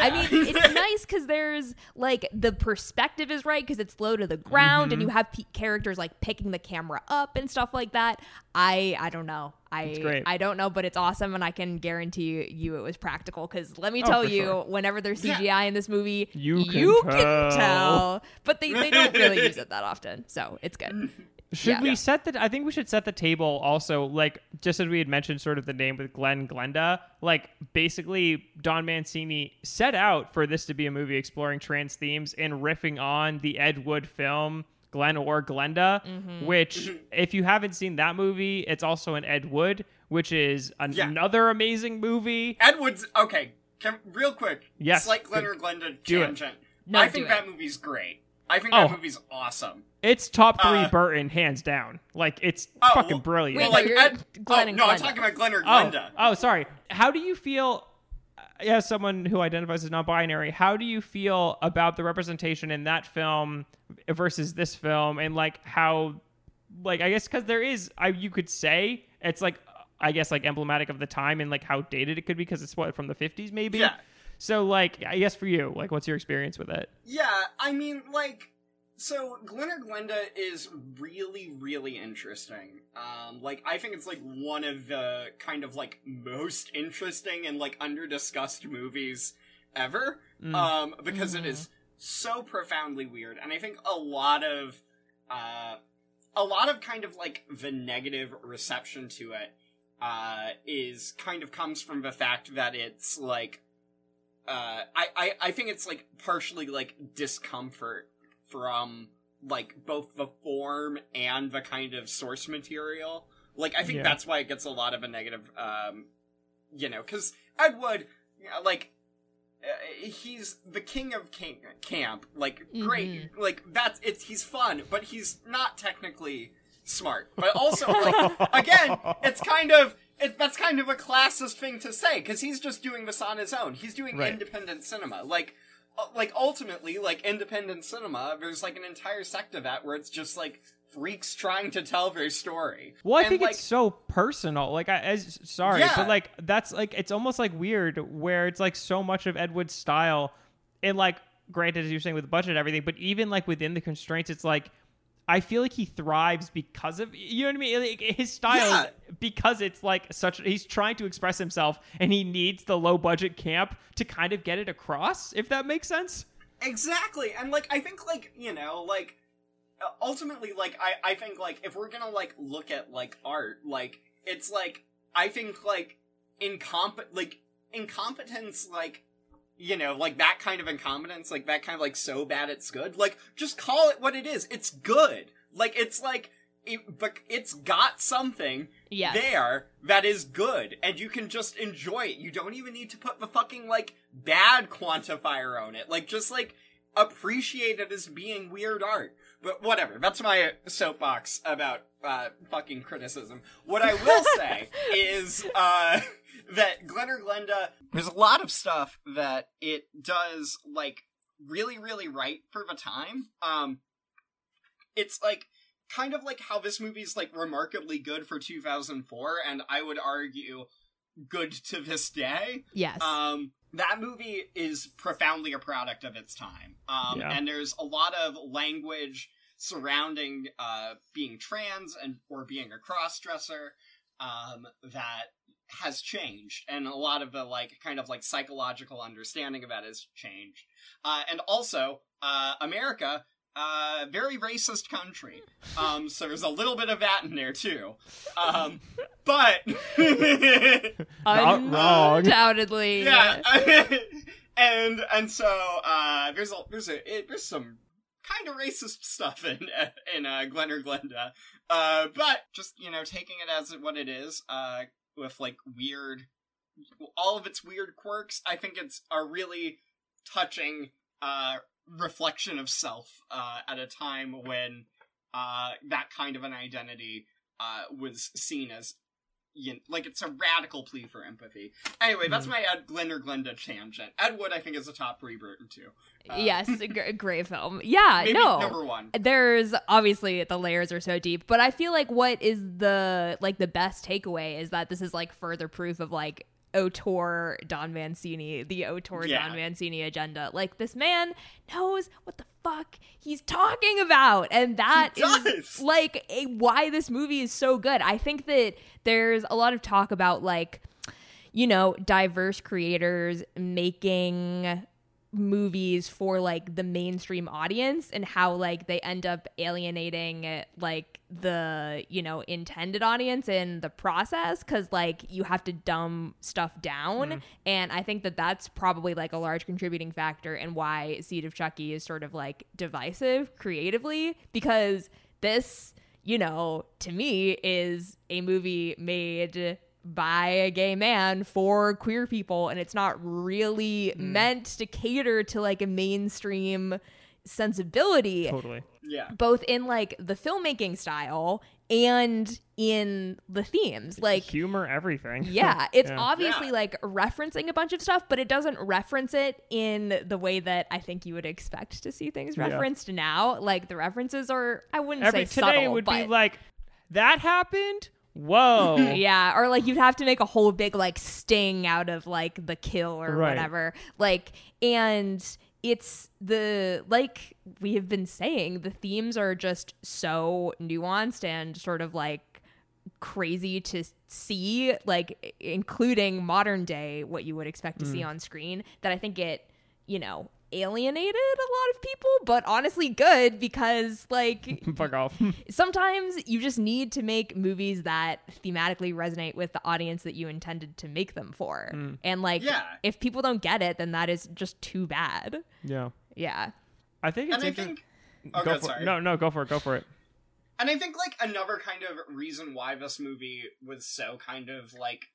I mean, it's [laughs] nice because there's like the perspective is right because it's low to the ground, and mm-hmm. you have pe- characters like picking the camera up and stuff like that. I I don't know. I. I don't know, but it's awesome, and I can guarantee you it was practical. Because let me Oh, tell for you, sure. whenever there's Yeah. CGI in this movie, You can can tell. tell. But they, they don't really use it that often, so it's good. [laughs] Should Yeah. we Yeah. set the? I think we should set the table also. Like just as we had mentioned, sort of the name with Glenn Glenda. Like basically, Don Mancini set out for this to be a movie exploring trans themes and riffing on the Ed Wood film Glenn or Glenda. Mm-hmm. Which, [clears throat] if you haven't seen that movie, it's also an Ed Wood, which is an- Yeah. another amazing movie. Ed Wood's, okay. Can, real quick, Yes, slight Glenn or Glenda do it. tangent. No, I do think it. that movie's great. I think Oh. that movie's awesome. It's top three Uh, Burton, hands down. Like it's Oh, fucking well- brilliant. Wait, Well, like you're Ed, Glenn oh, and no, I'm talking about Glenn or Oh, Glenda. oh, sorry. How do you feel, uh, as someone who identifies as non-binary? How do you feel about the representation in that film versus this film, and like how, like I guess because there is, I you could say it's like I guess like emblematic of the time and like how dated it could be because it's what from the fifties maybe. Yeah. So like I guess for you, like what's your experience with it? Yeah, I mean, like, so Glenn or Glenda is really, really interesting. Um, like, I think it's like one of the kind of like most interesting and like under discussed movies ever. Mm. Um, because it Mhm. is so profoundly weird, and I think a lot of, uh, a lot of kind of like the negative reception to it, uh, is kind of comes from the fact that it's like uh, I, I, I think it's like partially like discomfort from like both the form and the kind of source material. Like I think Yeah. that's why it gets a lot of a negative, um, you know, because Ed Wood, you know, like uh, he's the king of king- camp. Like great, like that's it's he's fun, but he's not technically smart. But also [laughs] like again, it's kind of it, that's kind of a classist thing to say because he's just doing this on his own. He's doing Right. independent cinema, like. Uh, Like ultimately, like independent cinema, there's like an entire sect of that where it's just like freaks trying to tell their story. Well, I And, think like, it's so personal. Like, I as sorry, Yeah. but like that's like it's almost like weird where it's like so much of Ed Wood's style, and like granted, as you're saying with the budget and everything, but even like within the constraints, it's like I feel like he thrives because of you know what I mean. Like, his style, Yeah. because it's like such. He's trying to express himself, and he needs the low budget camp to kind of get it across. If that makes sense. Exactly, and like I think like you know like ultimately like I I think like if we're gonna like look at like art like it's like I think like incomp like incompetence like you know like that kind of incompetence like that kind of like so bad it's good like just call it what it is it's good like it's like it, but it's got something Yes. there that is good and you can just enjoy it. You don't even need to put the fucking like bad quantifier on it. Like just like appreciate it as being weird art. But whatever. That's my soapbox about uh fucking criticism. What I will [laughs] say is uh that Glenn or Glenda there's a lot of stuff that it does like really really right for the time. Um it's like kind of like how this movie's like remarkably good for 2004 and i would argue good to this day Yes. um that movie is profoundly a product of its time um Yeah. and there's a lot of language surrounding uh being trans and or being a cross-dresser um that has changed and a lot of the like kind of like psychological understanding of that has changed. Uh and also uh america uh very racist country. [laughs] Um so there's a little bit of that in there too. Um but [laughs] Not wrong. Undoubtedly. yeah. [laughs] And and so uh there's a there's a it, there's some kind of racist stuff in in uh glenn or glenda. Uh but just you know taking it as what it is uh with like weird all of its weird quirks i think it's a really touching uh reflection of self uh at a time when uh that kind of an identity uh was seen as you know, like it's a radical plea for empathy. Anyway, that's my Ed Glenn or Glenda tangent. Ed Wood, I think, is a top three Burton too. Uh, yes. a gr- [laughs] great film. Yeah. maybe no. number one. there's obviously the layers are so deep but i feel like what is the like the best takeaway is that this is like further proof of like auteur don mancini the auteur Yeah. don mancini agenda like this man knows what the fuck he's talking about. And that is like a, why this movie is so good. I think that there's a lot of talk about like you know diverse creators making movies for like the mainstream audience and how like they end up alienating like the you know intended audience in the process cuz like you have to dumb stuff down. Mm-hmm. And i think that that's probably like a large contributing factor in why seed of chucky is sort of like divisive creatively because this you know to me is a movie made by a gay man for queer people and it's not really mm. meant to cater to like a mainstream sensibility Totally. Yeah. both in like the filmmaking style and in the themes like Humor, everything. [laughs] yeah [laughs] it's Yeah. obviously Yeah. like referencing a bunch of stuff but it doesn't reference it in the way that i think you would expect to see things Yeah. referenced now like the references are i wouldn't Every say today subtle, would be but- like, that happened? Whoa. [laughs] yeah, or like you'd have to make a whole big like sting out of like the kill or Right. whatever. Like and it's the like we have been saying the themes are just so nuanced and sort of like crazy to see like including modern day what you would expect to see Mm. on screen that I think it, you know, alienated a lot of people, but honestly good because like [laughs] Fuck off. [laughs] sometimes you just need to make movies that thematically resonate with the audience that you intended to make them for. Mm. And like Yeah. if people don't get it, then that is just too bad. yeah. Yeah. I think it's And I think. Oh, go God, for sorry. No, no, go for it. Go for it. And I think like another kind of reason why this movie was so kind of like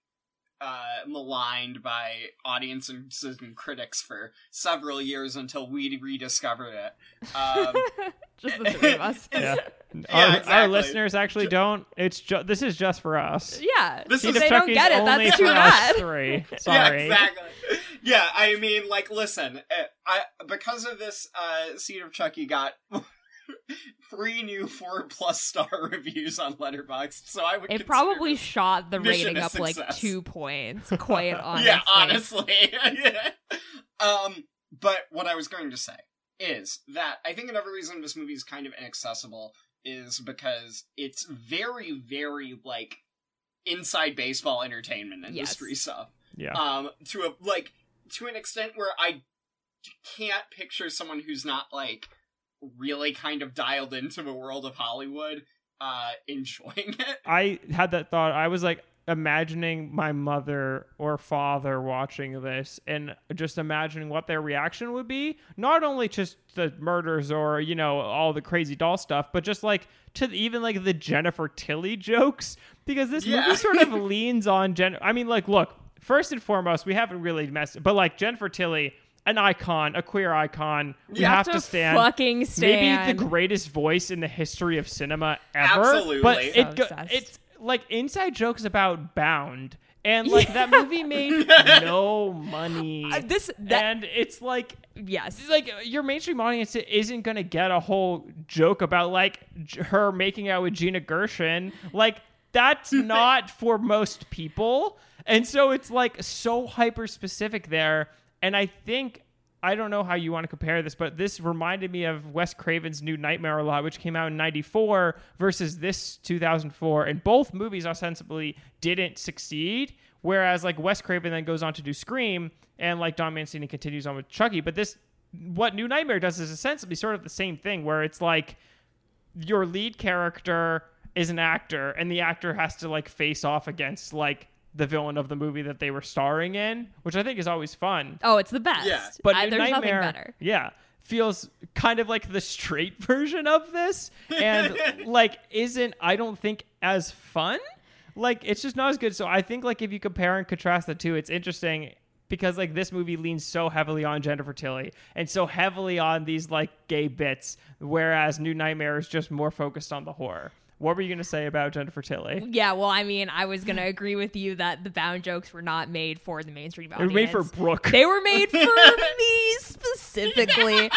uh maligned by audiences and critics for several years until we rediscovered it. Um [laughs] just the three of us. [laughs] Yeah. Yeah, our, our listeners actually don't. It's ju- this is just for us. Yeah. This if is they don't get it, only that's too for bad. us three. [laughs] Sorry. Yeah, exactly. Yeah, I mean, like, listen, uh, I because of this, uh, Seed of Chucky got three new [laughs] four plus star [laughs] reviews on Letterboxd, so I would. It probably this- shot the rating a up like two points. [laughs] Quite honestly. Yeah, honestly. um, but what I was going to say is that I think another reason this movie is kind of inaccessible is because it's very, very like inside baseball entertainment industry stuff. Yeah. um to a like to an extent where i can't picture someone who's not like really kind of dialed into the world of hollywood uh enjoying [laughs] it I had that thought. I was like imagining my mother or father watching this and just imagining what their reaction would be. Not only just the murders or, you know, all the crazy doll stuff, but just like to even like the Jennifer Tilly jokes because this Yeah. movie sort of [laughs] leans on Jen. I mean, like, look, first and foremost, we haven't really messed, but like Jennifer Tilly, an icon, a queer icon. We You have, have to, to stand. fucking stand. Maybe the greatest voice in the history of cinema ever. Absolutely. But So it go- it's like inside jokes about Bound. And [laughs] like that movie made [laughs] no money. Uh, this that and it's like yes. like your mainstream audience isn't gonna get a whole joke about like J- her making out with Gina Gershon. Like that's [laughs] not for most people, and so it's like so hyper specific there. And I think I don't know how you want to compare this, but this reminded me of Wes Craven's New Nightmare a lot, which came out in '94 versus this 2004, and both movies ostensibly didn't succeed. Whereas like Wes Craven then goes on to do Scream, and like Don Mancini continues on with Chucky. But this, what New Nightmare does is essentially sort of the same thing, where it's like your lead character is an actor, and the actor has to like face off against like the villain of the movie that they were starring in, which I think is always fun. Oh, it's the best. Yeah. But I, New there's Nightmare, nothing better. yeah, feels kind of like the straight [laughs] version of this, and [laughs] like isn't I don't think as fun. Like it's just not as good. So I think like if you compare and contrast the two, it's interesting because like this movie leans so heavily on Jennifer Tilly and so heavily on these like gay bits, whereas New Nightmare is just more focused on the horror. What were you gonna say about Jennifer Tilly? Yeah, well, I mean, I was gonna agree with you that the bound jokes were not made for the mainstream audience. They were made for Brooke. They were made [laughs] for me specifically.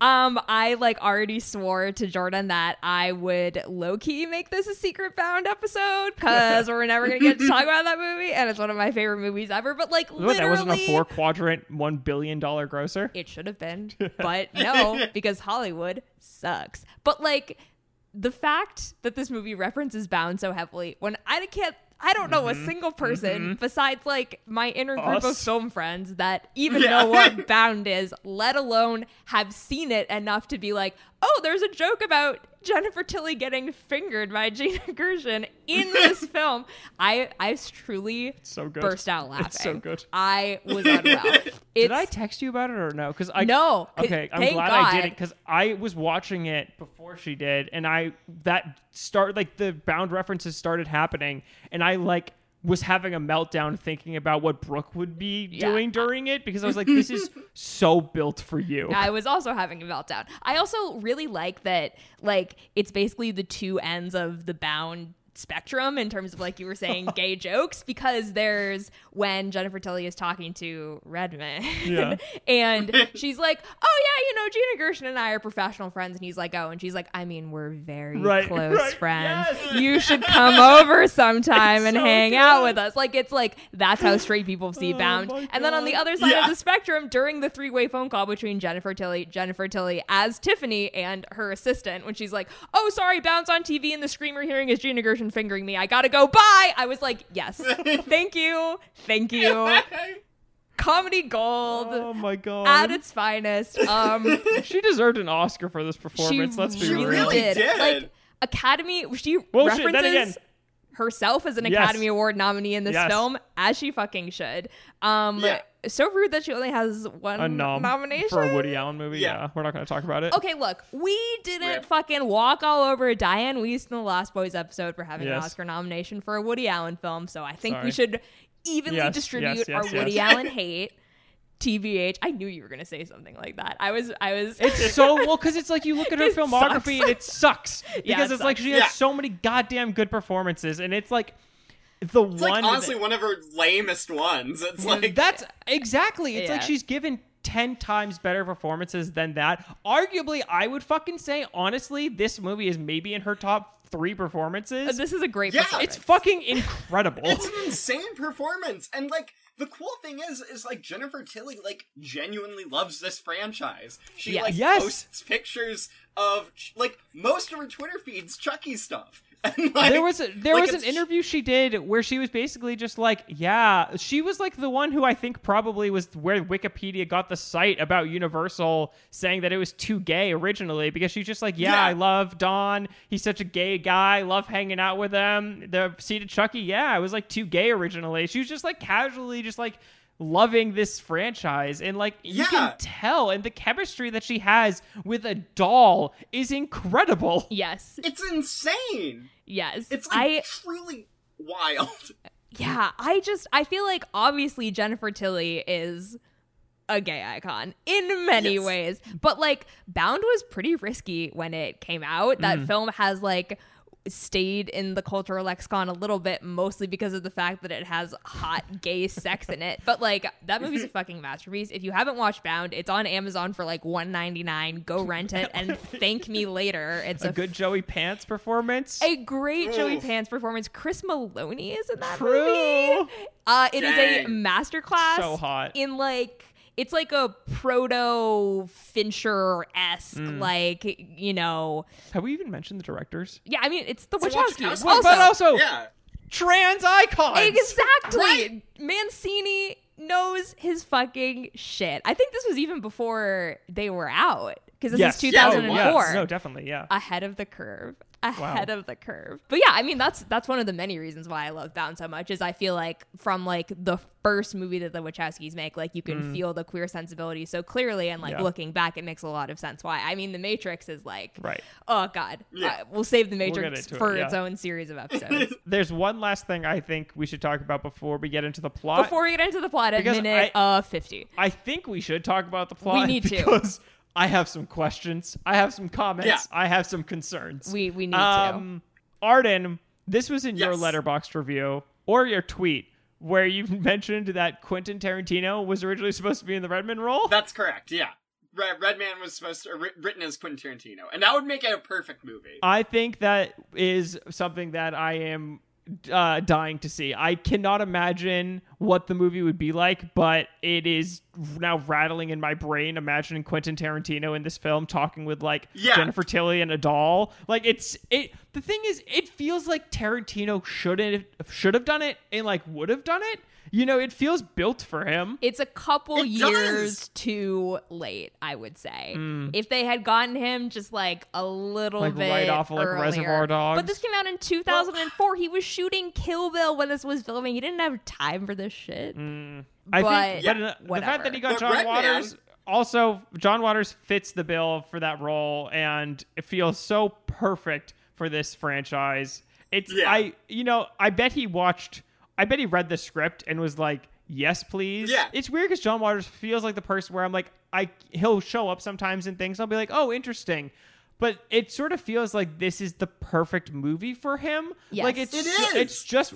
Um, I like already swore to Jordan that I would low key make this a secret bound episode because we're never gonna get to talk about that movie, and it's one of my favorite movies ever. But like, literally, that wasn't a four quadrant, one billion dollar grosser. it should have been, [laughs] but no, because Hollywood sucks. But like, the fact that this movie references Bound so heavily, when I can't. I don't know a mm-hmm. single person mm-hmm. besides like my inner group of Us. film friends that even Yeah. know what [laughs] Bound is, let alone have seen it enough to be like, oh, there's a joke about Jennifer Tilly getting fingered by Gina [laughs] Gershon in [laughs] this film. I I truly So good. burst out laughing. It's so good. I was unwell. It's, [laughs] Did I text you about it or no? Because I No. Okay, I'm glad God. I did it because I was watching it before she did, and I that start like the bound references started happening, and I like was having a meltdown thinking about what Brooke would be Yeah. doing during it because I was like, this is [laughs] so built for you. I was also having a meltdown. I also really like that, like, it's basically the two ends of the bound spectrum in terms of, like you were saying, [laughs] gay jokes, because there's when Jennifer Tilly is talking to Redman, Yeah. [laughs] and [laughs] she's like, oh, yeah, you know, Gina Gershon and I are professional friends. And he's like, oh, and she's like, I mean, we're very Right, close right, friends. yes. You should come over sometime and so hang out with us. Like, it's like, that's how straight people see Oh bound. And then on the other side Yeah. of the spectrum during the three-way phone call between Jennifer Tilly, Jennifer Tilly as Tiffany and her assistant when she's like, "Oh, sorry, bounce on TV and the screamer hearing is Gina Gershon fingering me. I gotta go. Bye." I was like, "Yes, [laughs] thank you, thank you." [laughs] Comedy gold oh my god. at its finest. Um, [laughs] she deserved an Oscar for this performance. let's be really, real. really did. did. Like Academy, she Well, references then again- herself as an Yes. Academy Award nominee in this Yes. film, as she fucking should. Um, Yeah. So rude that she only has one a nom nomination for a Woody Allen movie. Yeah, Yeah. we're not going to talk about it. Okay, look, we didn't Rip. fucking walk all over Dianne Wiest in the Lost Boys episode for having an Oscar nomination for a Woody Allen film, so I think we should evenly Yes, distribute yes, yes, our Woody. Allen [laughs] hate. TBH. I knew you were gonna say something like that. I was I was It's [laughs] so well because it's like you look at her It filmography sucks. and it sucks because [laughs] Yeah, it it's like sucks. she has so many goddamn good performances and it's like the It's one like honestly that- one of her lamest ones. It's like that's exactly it's like she's given 10 times better performances than that arguably i would fucking say honestly this movie is maybe in her top three performances uh, this is a great Yeah. performance. it's fucking incredible it's an insane performance and like the cool thing is is like jennifer tilly like genuinely loves this franchise she Yes. like Yes. posts pictures of like most of her twitter feeds chucky stuff and, [laughs] like, there was a, there like, was an interview she did where she was basically just like, yeah, she was like the one who I think probably was where Wikipedia got the site about Universal saying that it was too gay originally because she's just like, yeah, Yeah. I love Don. He's such a gay guy. Love hanging out with him. The Seed of Chucky, yeah, I was like too gay originally. She was just like casually just like loving this franchise and like you Yeah. can tell and the chemistry that she has with a doll is incredible. [laughs] yes, it's insane yes. it's like I truly wild [laughs] yeah. I just I feel like obviously Jennifer Tilly is a gay icon in many Yes. ways, but like Bound was pretty risky when it came out. That Mm. film has like stayed in the cultural lexicon a little bit mostly because of the fact that it has hot [laughs] gay sex in it. But like that movie's a [laughs] fucking masterpiece. If you haven't watched bound it's on amazon for like 199 go [laughs] rent it and thank me later. It's a a, good Joey Pants performance. a great joey pants performance. Chris Meloni is in that True. movie. Uh it is a masterclass So hot. in like it's like a proto fincher esque Mm. like you know Have we even mentioned the directors? yeah i mean it's the It's the wachowskis Wachowskis. also, but also yeah trans icons. Exactly. Right. Mancini knows his fucking shit. I think this was even before they were out because this Yes. is 2004. Yeah, oh, yes. No, definitely. Yeah. Ahead of the curve. Ahead of the curve. But yeah, I mean that's that's one of the many reasons why I love Bound so much is I feel like from like the first movie that the Wachowskis make, like you can feel the queer sensibility so clearly and like Mm. Yeah. looking back it makes a lot of sense why. I mean the Matrix is like Right. oh god. Yeah. Uh, we'll save the Matrix into it, for yeah. its own series of [laughs] episodes. There's one last thing I think we should talk about before we get into the plot. Before we get into the plot at Because minute I- uh 50. I think we should talk about the plot. We need to. [laughs] because I have some questions. I have some comments. Yeah. I have some concerns. We we need um, Arden, this was in your Letterboxd review or your tweet where you [laughs] mentioned that Quentin Tarantino was originally supposed to be in the Redman role. That's correct. Yeah. Redman was supposed to writ- written as Quentin Tarantino, and that would make it a perfect movie. I think that is something that I am uh, dying to see. I cannot imagine what the movie would be like, but it is now rattling in my brain imagining Quentin Tarantino in this film talking with like Yeah. Jennifer Tilly and a doll. Like it's it. The thing is, it feels like Tarantino should have should have done it and like would have done it. You know, it feels built for him. It's a couple It years does. too late, I would say. If they had gotten him just like a little Mm. Like, bit right off of, like, earlier. Reservoir Dogs. But this came out in 2004. he was shooting Kill Bill when this was filming. He didn't have time for this shit. I But- think Yeah, but, uh, the fact that he got But John Redman- Waters also John Waters fits the bill for that role and it feels so perfect for this franchise. It's Yeah. I you know, I bet he watched I bet he read the script and was like, "Yes, please." Yeah. It's weird cuz John Waters feels like the person where I'm like I he'll show up sometimes in things I'll be like, "Oh, interesting." But it sort of feels like this is the perfect movie for him. Yes. Like it's It ju- is. it's just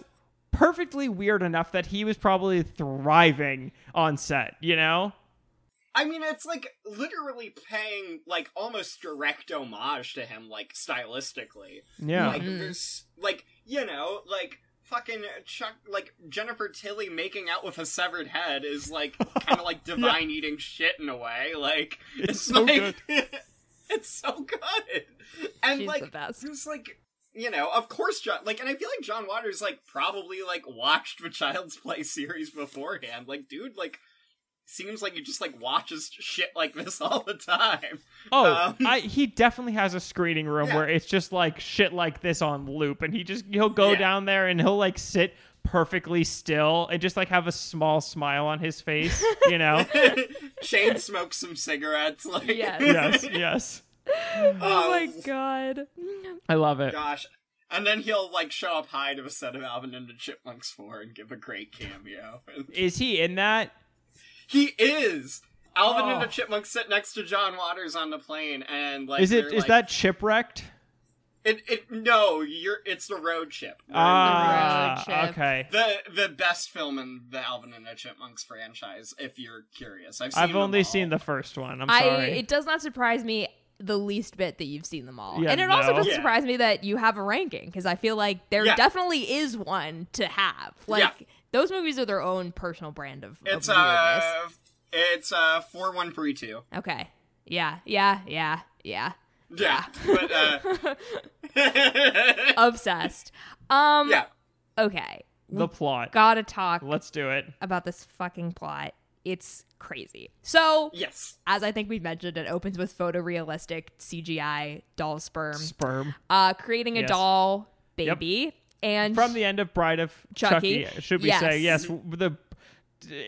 perfectly weird enough that he was probably thriving on set, you know? I mean, it's like literally paying like almost direct homage to him, like stylistically. Yeah. Like mm-hmm. there's like you know like fucking Chuck like Jennifer Tilly making out with a severed head is like kind of like [laughs] divine eating shit in a way. Like it's, so like [laughs] it's so good, and She's like. It's like you know, of course, John. Like, and I feel like John Waters like probably like watched the Child's Play series beforehand. Like, dude, like seems like he just like watches shit like this [laughs] all the time. oh, um, I, he definitely has a screening room Yeah. where it's just like shit like this on loop, and he just he'll go Yeah. down there and he'll like sit perfectly still and just like have a small smile on his face, you know? [laughs] Shane smokes some cigarettes. Like, Yes. [laughs] yes, yes, Oh my god. I love it. gosh. And then he'll like show up high to a set of Alvin and the Chipmunks 4 and give a great cameo. Is he in that? He is. Alvin and Oh. the Chipmunks sit next to John Waters on the plane, and like Is it is like- that Chipwrecked? It it no, you're it's the road chip. Ah, chip. okay. the the best film in the Alvin and the Chipmunks franchise. If you're curious, I've seen I've only all. seen the first one. I'm I sorry. it does not surprise me the least bit that you've seen them all. Yeah, and it also doesn't Yeah. surprise me that you have a ranking because I feel like there Yeah. definitely is one to have. Like Yeah. Those movies are their own personal brand of, of It's weirdness. uh it's uh four one three two. Okay. Yeah, yeah, yeah, yeah. Yeah, but uh, [laughs] Obsessed. Um yeah, okay. the plot. Gotta talk Let's do it. about this fucking plot. It's crazy. So yes, as I think we mentioned, it opens with photorealistic CGI doll sperm, Sperm. uh, creating a Yes. doll Yep. Baby, and from the end of Bride of Chucky. Chucky, should we Yes. say yes? The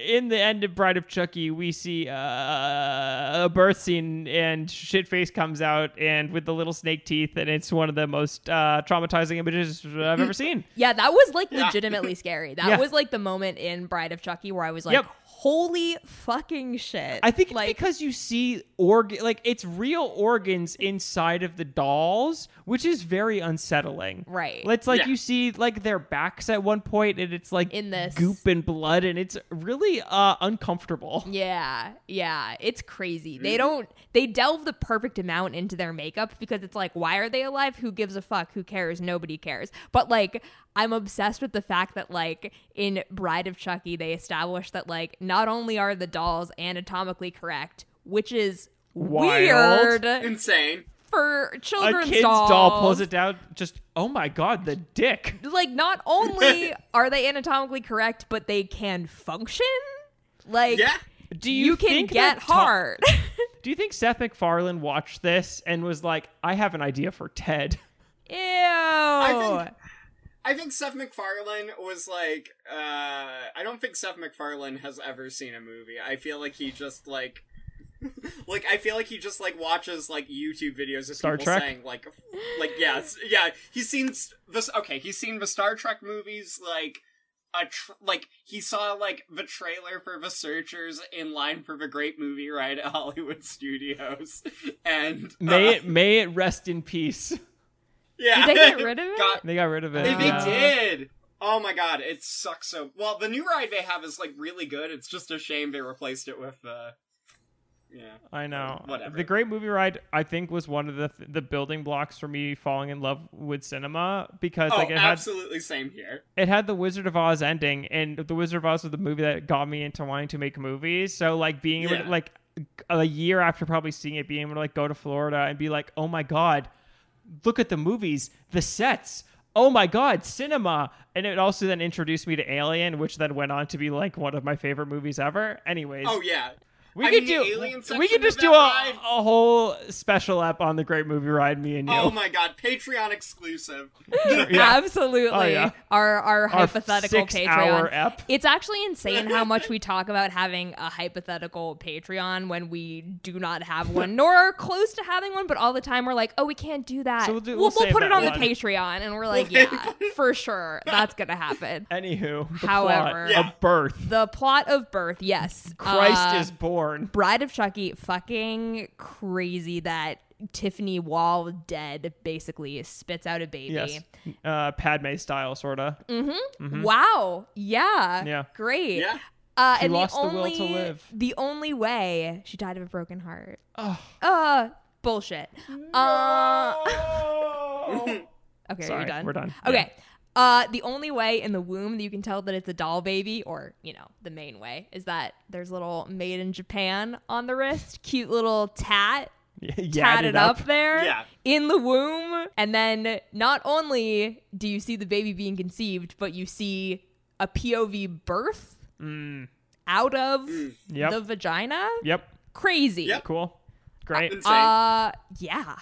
in the end of Bride of Chucky, we see uh, a birth scene, and shitface comes out, and with the little snake teeth, and it's one of the most uh, traumatizing images I've ever seen. yeah, that was like Yeah. legitimately scary. That Yeah. was like the moment in Bride of Chucky where I was like, Yep. "Holy fucking shit!" I think it's like because you see organ, like it's real organs inside of the dolls, which is very unsettling. Right. It's like Yeah. you see like their backs at one point, and it's like In this. goop and blood, and it's really uh uncomfortable. Yeah, yeah, it's crazy. They don't they delve the perfect amount into their makeup because it's like why are they alive? Who gives a fuck? Who cares? Nobody cares. But like I'm obsessed with the fact that like in Bride of Chucky they established that like not only are the dolls anatomically correct, which is Wild. weird insane. for A children's kid's dolls. doll pulls it down. Just oh my god, the dick. Like not only [laughs] are they anatomically correct, but they can function. Like Yeah, Do you, you, can think get that to- hard. [laughs] Do you think Seth MacFarlane watched this and was like, "I have an idea for Ted"? Ew. think- I think Seth MacFarlane was like, uh, I don't think Seth MacFarlane has ever seen a movie. I feel like he just like, [laughs] like I feel like he just like watches like YouTube videos of Star people Trek? saying like, like yeah, yeah. He's seen this. Okay, he's seen the Star Trek movies. Like, a tr- like he saw like the trailer for The Searchers in line for the great movie ride at Hollywood [laughs] Studios, and May uh, it may it rest in peace. Yeah, Did they get [laughs] rid of it? Got- They got rid of it. They, they yeah. did. Oh my god, it sucks so. Well, the new ride they have is like really good. It's just a shame they replaced it with uh Yeah. I know. Whatever. The Great Movie Ride, I think, was one of the the building blocks for me falling in love with cinema because Oh, like it had absolutely same here. it had the Wizard of Oz ending, and the Wizard of Oz was the movie that got me into wanting to make movies. So like being able to like a year after probably seeing it, being able to like go to Florida and be like, oh my god, look at the movies, the sets. Oh my god, cinema! And it also then introduced me to Alien, which then went on to be like one of my favorite movies ever. Anyways, Oh yeah. We I could mean, do Alien we could just do a, ride- a whole special app on the Great Movie Ride, me and you. Oh my god, Patreon exclusive. [laughs] Yeah. [laughs] Absolutely. Oh, yeah. Our our Our hypothetical six-hour Patreon. ep. It's actually insane how much we talk [laughs] about having a hypothetical Patreon when we do not have one, nor are close to having one. But all the time we're like, oh, we can't do that. So we'll do- we'll, we'll save put it that on the. Patreon, and we're like, yeah, for sure, that's gonna happen. Anywho, the However- plot Yeah. of birth. The plot of Birth, yes, Christ Uh, is born. Bride of Chucky, fucking crazy that Tiffany Wall dead basically spits out a baby. Yes. Uh, Padme style, sorta. Mm-hmm. Wow. Yeah. Yeah. Great. Yeah. Uh, She and lost the the will only to live. the only way she died of a broken heart. Oh. Uh bullshit. Uh [laughs] okay, are Sorry, you done? we're done. Okay. Uh, the only way in the womb that you can tell that it's a doll baby, or you know, the main way, is that there's little "Made in Japan" on the wrist, cute little tat [laughs] Yeah, tatted up. there Yeah. in the womb. And then not only do you see the baby being conceived, but you see a POV birth out of Mm. Yep. the vagina. Yep. Crazy. Yep. Cool. Great. Insane. Uh, yeah.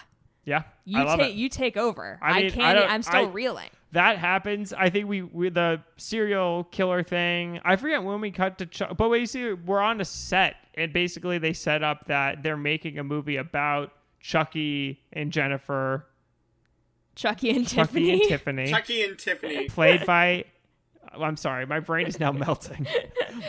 yeah. You take you take over. I I, mean, I can't. don't- I'm still I- reeling. That happens. I think we, we the serial killer thing. I forget when we cut to, Chuck, but we see we're on a set, and basically they set up that they're making a movie about Chucky and Jennifer, Chucky and Chucky Tiffany. and Tiffany, Chucky and Tiffany. played by. I'm sorry, my brain is now [laughs] melting.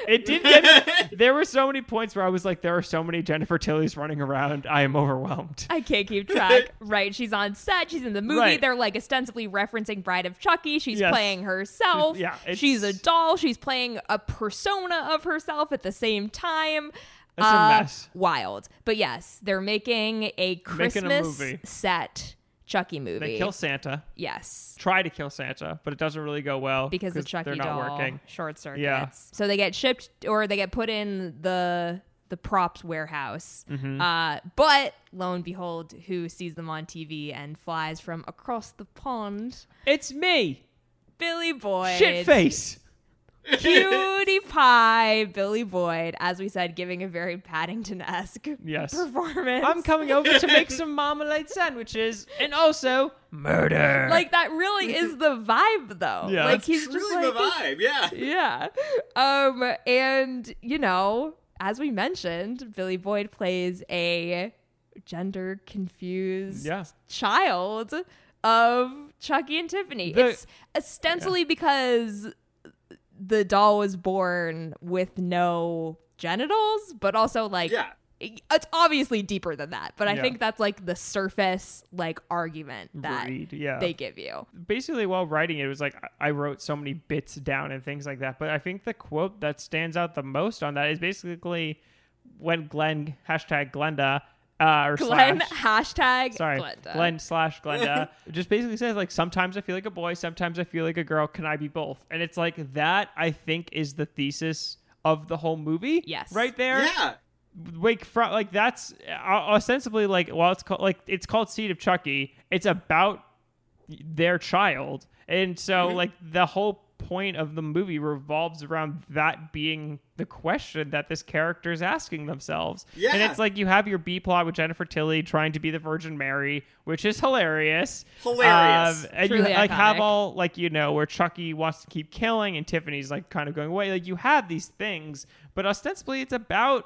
It did get. There were so many points where I was like, there are so many Jennifer Tillys running around. I am overwhelmed. I can't keep [laughs] track. right. She's on set. She's in the movie. Right. They're like ostensibly referencing Bride of Chucky. She's Yes. playing herself. Yeah, it's- She's a doll. She's playing a persona of herself at the same time. It's a Uh, mess. Wild. But yes, they're making a Christmas movie. set Chucky movie. They kill Santa. yes. Try to kill Santa, but it doesn't really go well Because the Chucky they're not doll working. short circuits. Yeah. So they get shipped or they get put in the the props warehouse. Mm-hmm. Uh, but lo and behold, who sees them on TV and flies from across the pond? It's me, Billy Boyd. shit face. Cutie pie, Billy Boyd, as we said, giving a very Paddington esque Yes. performance. I'm coming over to make [laughs] some marmalade sandwiches and also murder. like that really is the vibe though. Yeah. like It's he's Truly just the like vibe, yeah. yeah. Um, and you know, as we mentioned, Billy Boyd plays a gender confused Yeah. child of Chucky and Tiffany. The- it's ostensibly because the doll was born with no genitals, but also like Yeah. it's obviously deeper than that. But I Yeah. think that's like the surface like argument that Read, yeah. they give you. Basically, while writing it, it was like I- I wrote so many bits down and things like that. But I think the quote that stands out the most on that is basically when Glenn hashtag Glenda uh, or Glenn slash hashtag sorry Glenda. Glenn slash Glenda [laughs] just basically says like sometimes I feel like a boy, sometimes I feel like a girl. Can I be both? And it's like that. I think is the thesis of the whole movie. Yes. right there. Yeah. like fro- like that's uh, ostensibly like well it's called like it's called seed of chucky it's about their child and so like the whole point of the movie revolves around that being the question that this character is asking themselves. And it's like you have your b plot with jennifer tilly trying to be the virgin mary which is hilarious. Hilarious. Um, and Truly you like have all like you know where chucky wants to keep killing and tiffany's like kind of going away. Like you have these things but ostensibly it's about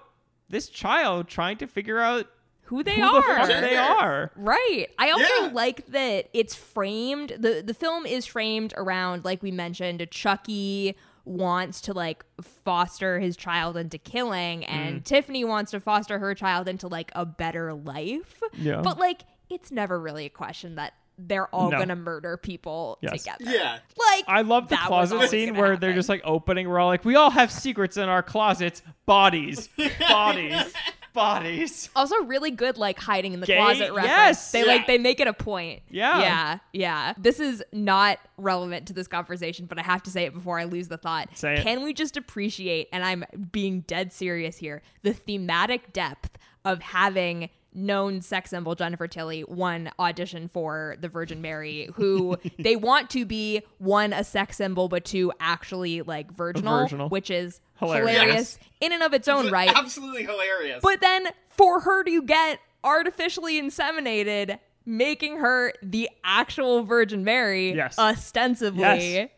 this child trying to figure out who they who are. the they are. Right. I also Yeah. like that it's framed the the film is framed around like we mentioned Chucky wants to like foster his child into killing and mm. Tiffany wants to foster her child into like a better life. Yeah. But like it's never really a question that they're all No. going to murder people Yes. together. Yeah. Like I love the closet scene gonna where they're just like opening. We're all like, we all have secrets in our closets. Bodies, [laughs] bodies. Bodies. [laughs] Also, really good like hiding in the Gay- closet reference. yes. they Yeah. like they make it a point. Yeah. yeah, yeah. This is not relevant to this conversation, but I have to say it before I lose the thought. Say it. Can we just appreciate? And I'm being dead serious here. The thematic depth of having known sex symbol Jennifer Tilly one audition for the Virgin Mary, who [laughs] they want to be one a sex symbol, but two actually like virginal, Virginal. which is Hilarious. hilarious in and of its own right. Absolutely hilarious. But then for her to get artificially inseminated, making her the actual Virgin Mary, Yes. ostensibly. Yes.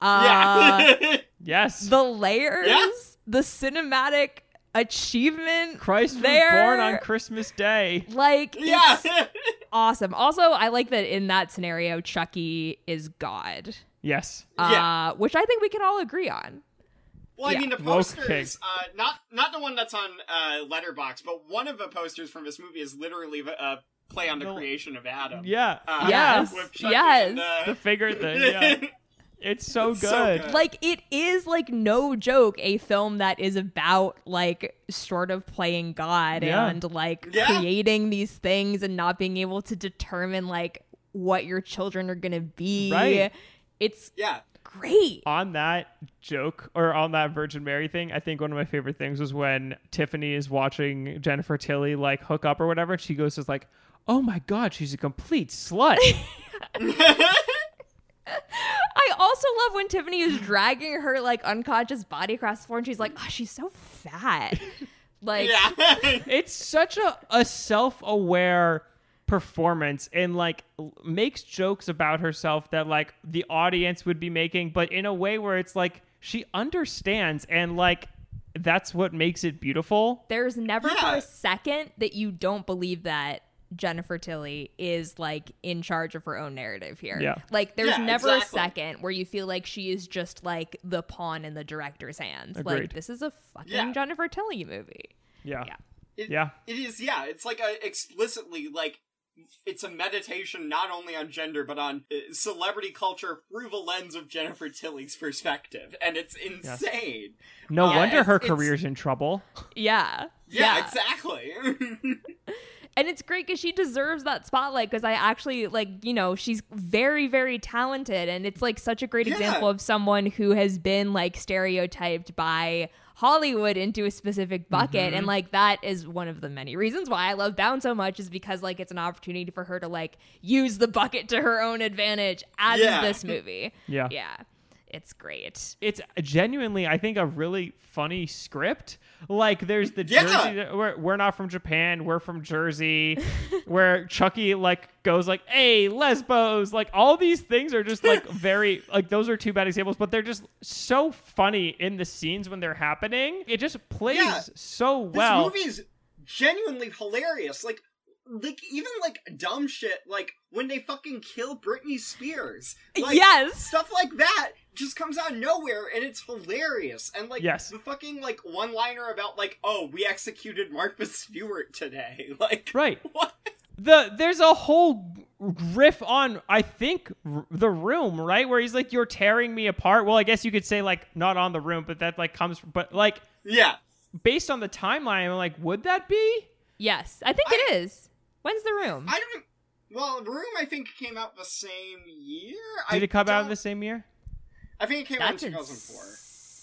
Uh, yeah. [laughs] Yes. the layers, Yeah. the cinematic achievement. Christ there, was born on Christmas Day. Like, yeah. it's [laughs] awesome. Also, I like that in that scenario, Chucky is God. Yes. Yeah. Uh, which I think we can all agree on. Well, I Yeah. mean, the posters, uh, not not the one that's on uh, Letterboxd, but one of the posters from this movie is literally a play on the No. creation of Adam. Yeah. Uh, Yes. with Yes. and, uh, The figure thing. [laughs] Yeah. It's so It's good. so good. like it is like no joke a film that is about like sort of playing god Yeah. and like Yeah. creating these things and not being able to determine like what your children are gonna be Right. it's yeah. great on that joke or on that Virgin Mary thing, I think one of my favorite things was when Tiffany is watching Jennifer Tilly like hook up or whatever, and she goes just like, "Oh my god, she's a complete slut." [laughs] [laughs] [laughs] i also love when tiffany is dragging her like unconscious body across the floor and she's like oh she's so fat. [laughs] Like yeah. [laughs] it's such a, a self-aware performance and like l- makes jokes about herself that like the audience would be making but in a way where it's like she understands and like that's what makes it beautiful. There's never for a second that you don't believe that Jennifer Tilly is like in charge of her own narrative here. Yeah. Like there's Yeah, never exactly. a second where you feel like she is just like the pawn in the director's hands. Agreed. Like this is a fucking Yeah. Jennifer Tilly movie. yeah Yeah. It- yeah It is, yeah. It's like a explicitly like it's a meditation not only on gender but on uh, celebrity culture through the lens of Jennifer Tilly's perspective, and it's insane. no Uh, wonder her it's- it's- career's in trouble Yeah. Yeah, exactly. [laughs] And it's great because she deserves that spotlight because I actually like, you know, she's very, very talented. And it's like such a great Yeah. example of someone who has been like stereotyped by Hollywood into a specific bucket. And mm-hmm. like that is one of the many reasons why I love Bound so much is because like it's an opportunity for her to like use the bucket to her own advantage as Yeah. this movie. Yeah. Yeah. It's great. it's genuinely i think a really funny script like there's the Yeah. jersey we're, we're not from japan we're from jersey [laughs] where chucky like goes like hey lesbos like all these things are just like [laughs] very like those are two bad examples but they're just so funny in the scenes when they're happening it just plays Yeah. so well. this movie's genuinely hilarious. Like like even like dumb shit like when they fucking kill Britney Spears. Like, yes. stuff like that just comes out of nowhere and it's hilarious and like Yes. the fucking like one liner about like oh we executed martha [laughs] stewart today [laughs] like right [laughs] what the there's a whole riff on I think r- the room right where he's like you're tearing me apart. Well, I guess you could say like not on the room, but that like comes but like yeah based on the timeline, I'm like would that be? Yes. I think it is. When's the room? i don't well room i think came out the same year Did I it come out in the same year? I think it came That's out in 2004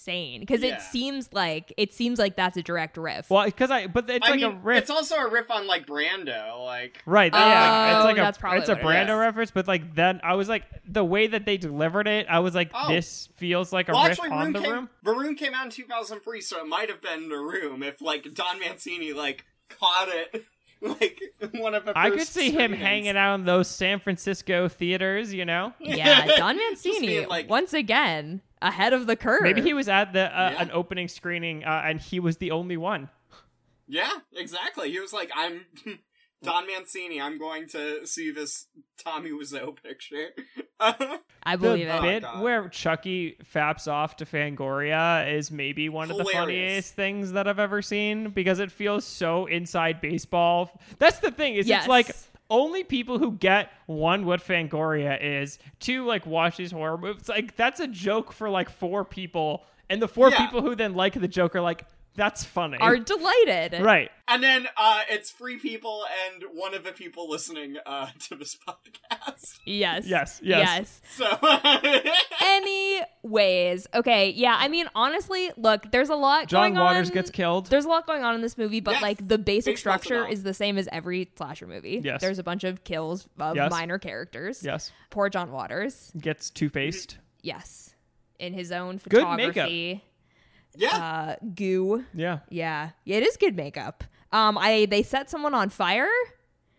insane because Yeah. it seems like it seems like that's a direct riff. Well, because I but it's I like mean, a riff. it's also a riff on like Brando, like Right, yeah, Oh, it's like that's a probably it's a what it Brando is. reference, but like then I was like the way that they delivered it, I was like, Oh. this feels like a well, riff actually, on Room the came, room. The Room came out in 2003, so it might have been The Room if like Don Mancini like caught it [laughs] like one of the. I could first see him hanging out in those San Francisco theaters, you know. [laughs] yeah, Don [laughs] Mancini like- once again ahead of the curve. Maybe he was at the uh, Yeah. an opening screening, uh, and he was the only one. Yeah, exactly. He was like, "I'm Don Mancini. I'm going to see this Tommy Wiseau picture." [laughs] I The believe it. Oh, bit God. where Chucky faps off to Fangoria is maybe one of the funniest things that I've ever seen because it feels so inside baseball. That's the thing is Yes. it's like only people who get one what Fangoria is, two like watch these horror movies. Like that's a joke for like four people, and the four Yeah. people who then like the joke are like, That's funny. are delighted. right. And then uh, it's free people and one of the people listening uh, to this [laughs] podcast. Yes. Yes, yes. So [laughs] Anyways, okay, yeah. I mean, honestly, look, there's a lot going on. John going Waters on. gets killed. There's a lot going on in this movie, but Yes. like the basic Big structure is the same as every slasher movie. Yes. There's a bunch of kills of Yes. minor characters. yes. Poor John Waters. Gets two faced. Yes. In his own Good makeup. Photography. yeah, Uh goo. Yeah. Yeah. Yeah, it is good makeup. Um I they set someone on fire.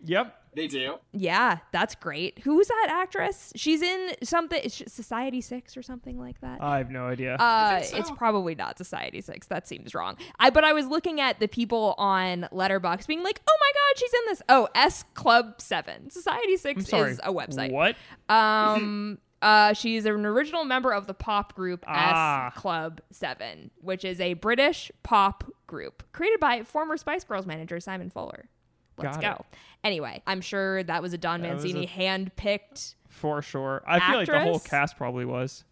Yep. they do. Yeah, that's great. Who's that actress? She's in something Society 6 or something like that. I have no idea. Uh, so? it's probably not Society Six. That seems wrong. I but I was looking at the people on Letterboxd being like, "Oh my god, she's in this." Oh, S Club Seven. Society Six is a website. What? Um, uh, she's an original member of the pop group Ah. S Club Seven, which is a British pop group created by former Spice Girls manager Simon Fuller. Let's Got go. it. Anyway, I'm sure that was a Don Mancini a- hand-picked. For sure. I feel like the whole cast probably was.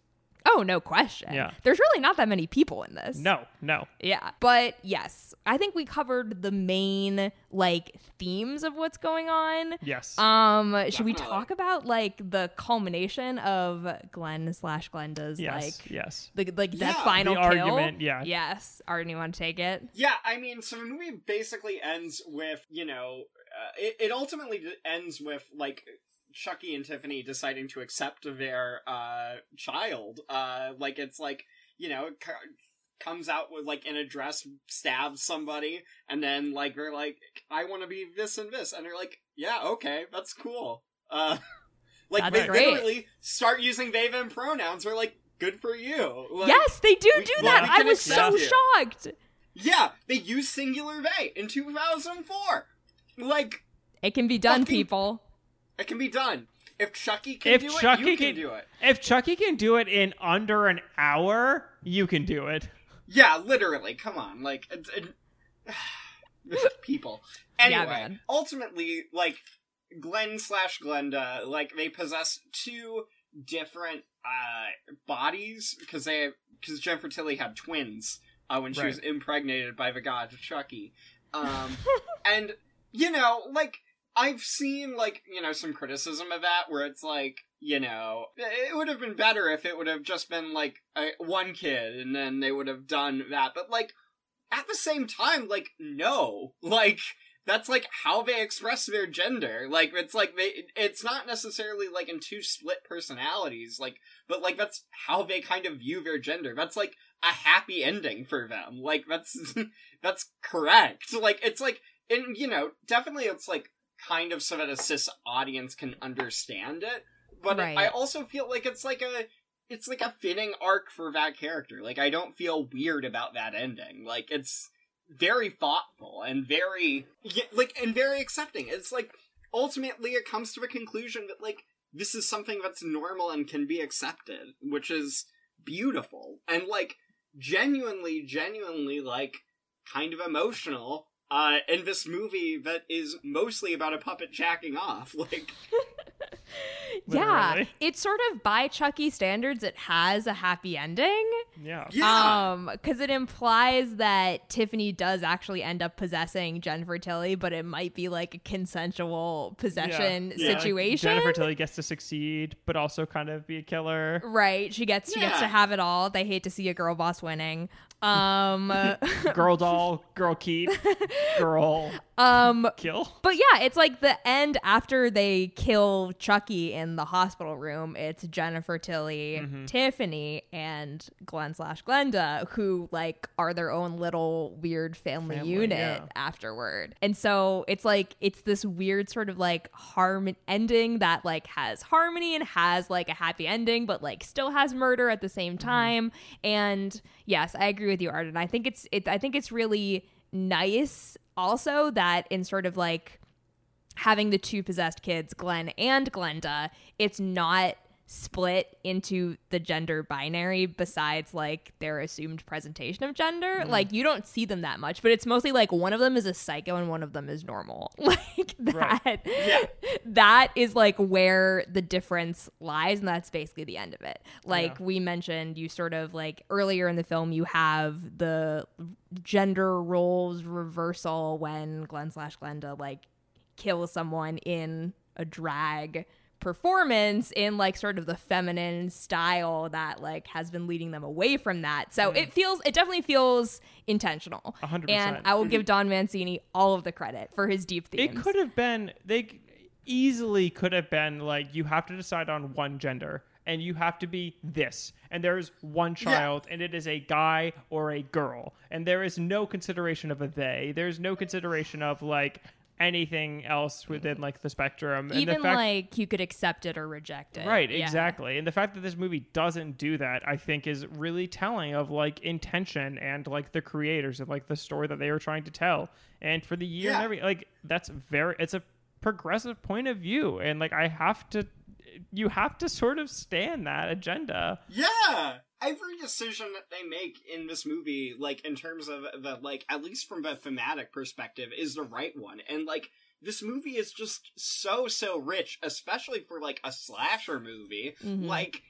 Oh, no question. Yeah. There's really not that many people in this. No, no. Yeah. But yes, I think we covered the main like themes of what's going on. Yes. Um, should we talk about like the culmination of Glenn slash Glenda's yes. like yes. the like that Yeah. final The kill? argument, yeah. Yes. Arden, you want to take it? Yeah, I mean, so the movie basically ends with, you know, uh, it, it ultimately ends with, like, Chucky and Tiffany deciding to accept their, uh, child. Uh, like, it's like, you know, it co- comes out with, like, in a dress, stabs somebody, and then, like, they're like, I want to be this and this. And they're like, yeah, okay, that's cool. Uh, [laughs] like, they literally start using they, them pronouns. We're like, good for you. Like, yes, they do we- do well, that. I was so you. shocked. Yeah, they used singular they in 2004. Like, It can be done, Fucking- people. It can be done. If Chucky can If do Chucky it, you can, can- do it. If Chucky can do it in under an hour, you can do it. Yeah, literally. Come on, like it's, it, [sighs] people. [laughs] Anyway, man. ultimately, like Glenn slash Glenda, like they possess two different uh bodies because they because Jennifer Tilly had twins uh, when she Right. was impregnated by the god Chucky, um, [laughs] and you know, like I've seen like you know some criticism of that where it's like you know it would have been better if it would have just been like a, one kid and then they would have done that, but like at the same time, like no, [laughs] like that's like how they express their gender. Like it's like they it's not necessarily like in two split personalities, like but like that's how they kind of view their gender. That's like a happy ending for them. Like that's [laughs] that's correct. Like it's like and you know, definitely it's like kind of so that a cis audience can understand it. But Right. I also feel like it's like a it's like a fitting arc for that character. Like I don't feel weird about that ending. Like it's very thoughtful and very like and very accepting. It's like ultimately it comes to a conclusion that like this is something that's normal and can be accepted, which is beautiful and like genuinely genuinely like kind of emotional uh in this movie that is mostly about a puppet jacking off. [laughs] Like [laughs] Yeah, it's sort of by Chucky standards, it has a happy ending. Yeah. yeah. Um, because it implies that Tiffany does actually end up possessing Jennifer Tilly, but it might be like a consensual possession Yeah. situation. Jennifer Tilly gets to succeed, but also kind of be a killer. Right, she gets she gets to have it all. They hate to see a girl boss winning. Um, [laughs] Girl doll, girl keep, girl [laughs] um, kill. But yeah, it's like the end after they kill Chucky in the hospital room. It's Jennifer Tilly, Mm-hmm. Tiffany, and Glenn slash Glenda who like are their own little weird family, Family, unit yeah. afterward. And so it's like it's this weird sort of like harm ending that like has harmony and has like a happy ending, but like still has murder at the same Mm-hmm. time. And yes, I agree with you, Arden. I think it's it. I think it's really nice also that in sort of like having the two possessed kids, Glenn and Glenda, it's not split into the gender binary besides like their assumed presentation of gender. Mm. Like you don't see them that much, but it's mostly like one of them is a psycho and one of them is normal. [laughs] Like that Right. Yeah. that is like where the difference lies and that's basically the end of it. Like Yeah. we mentioned you sort of like earlier in the film you have the gender roles reversal when Glenn slash Glenda like kill someone in a drag performance in like sort of the feminine style that like has been leading them away from that. So it feels it definitely feels intentional. Hundred And percent. And I will give Don Mancini all of the credit for his deep themes. It could have been they easily could have been like you have to decide on one gender and you have to be this and there's one child and it is a guy or a girl and there is no consideration of a they there's no consideration of like anything else within like the spectrum and even the fact like you could accept it or reject it. Right, Yeah. exactly. And the fact that this movie doesn't do that, I think, is really telling of like intention and like the creators of like the story that they were trying to tell. And for the year and every like that's very it's a progressive point of view. And like I have to you have to sort of stand that agenda. Yeah. Every decision that they make in this movie, like in terms of the like, at least from a thematic perspective, is the right one. And like, this movie is just so so rich, especially for like a slasher movie. Mhm. Like,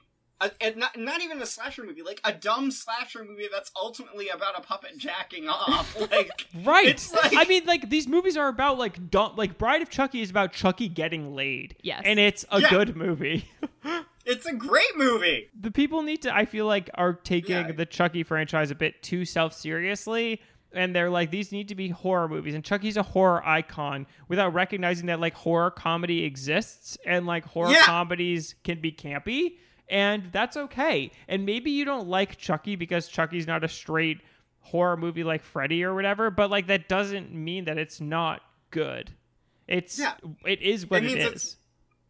a, and not not even a slasher movie, like a dumb slasher movie that's ultimately about a puppet jacking off. [laughs] Like, [laughs] Right. It's like- I mean, like these movies are about like dumb, like Bride of Chucky is about Chucky getting laid. Yes. and it's a Yeah. good movie. [laughs] it's a great movie. the people need to i feel like are taking Yeah. the chucky franchise a bit too self-seriously and they're like these need to be horror movies and chucky's a horror icon without recognizing that like horror comedy exists and like horror Yeah. comedies can be campy and that's okay and maybe you don't like chucky because chucky's not a straight horror movie like freddy or whatever but like that doesn't mean that it's not good it's Yeah. it is what It it is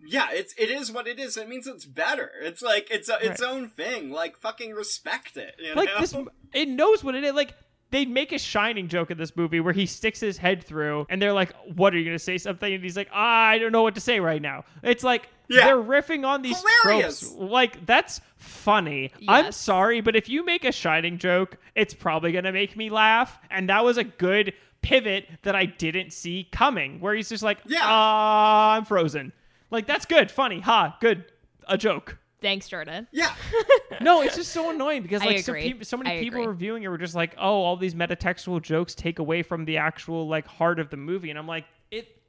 Yeah, it's it is what it is. It means it's better. It's like it's a, its Right. own thing. Like fucking respect it. You like know? this it knows what it is like they make a shining joke in this movie where he sticks his head through and they're like what are you gonna say something and he's like i don't know what to say right now it's like Yeah. they're riffing on these Hilarious. tropes like that's funny i'm sorry but if you make a shining joke it's probably gonna make me laugh and that was a good pivot that i didn't see coming where he's just like Yeah. ah i'm frozen like that's good funny ha good a joke Thanks, Jordan. yeah. [laughs] no, it's just so annoying because I like so, agree. peop so many I people agree. reviewing it were just like, oh, all these metatextual jokes take away from the actual like heart of the movie, and I'm like, it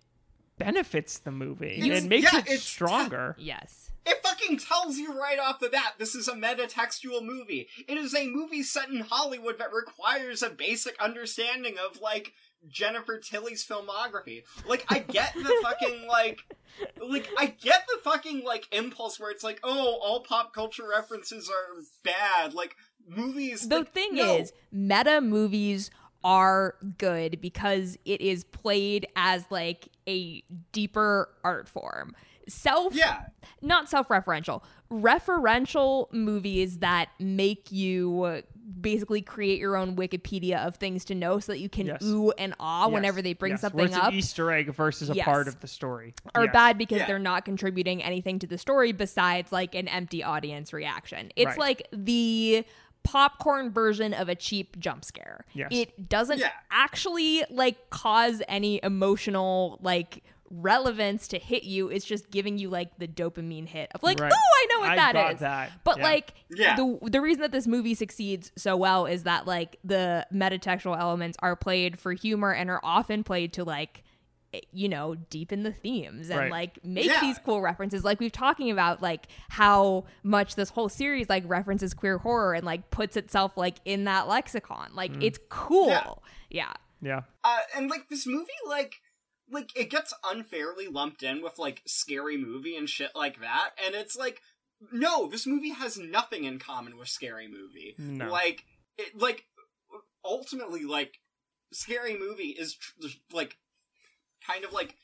benefits the movie. You- it makes yeah, it stronger. Yes. It fucking tells you right off the bat this is a metatextual movie. It is a movie set in Hollywood that requires a basic understanding of like Jennifer Tilly's filmography. Like I get the [laughs] fucking like like I get the fucking like impulse where it's like, "Oh, all pop culture references are bad." Like movies The like, thing no. is, meta movies are good because it is played as like a deeper art form. Self Yeah. not self-referential, referential movies that make you basically create your own Wikipedia of things to know so that you can Yes. ooh and ah Yes, whenever they bring yes, where something it's up. an Easter egg versus a Yes. part of the story. are Yes. bad because Yeah. they're not contributing anything to the story besides like an empty audience reaction. It's Right. like the popcorn version of a cheap jump scare. Yes. It doesn't Yeah. actually like cause any emotional like relevance to hit you. It's just giving you like the dopamine hit of like, Right. oh, I know what I that got is. that. But Yeah. like Yeah. the the reason that this movie succeeds so well is that like the metatextual elements are played for humor and are often played to like eh, you know deepen the themes and Right. like make Yeah. these cool references like we've talking about like how much this whole series like references queer horror and like puts itself like in that lexicon like Mm. it's cool Yeah. yeah Yeah. Uh, and like this movie, like, like it gets unfairly lumped in with like scary movie and shit like that, and it's like, no, this movie has nothing in common with scary movie. No. Like, it, like, ultimately, like, scary movie is tr- like, kind of like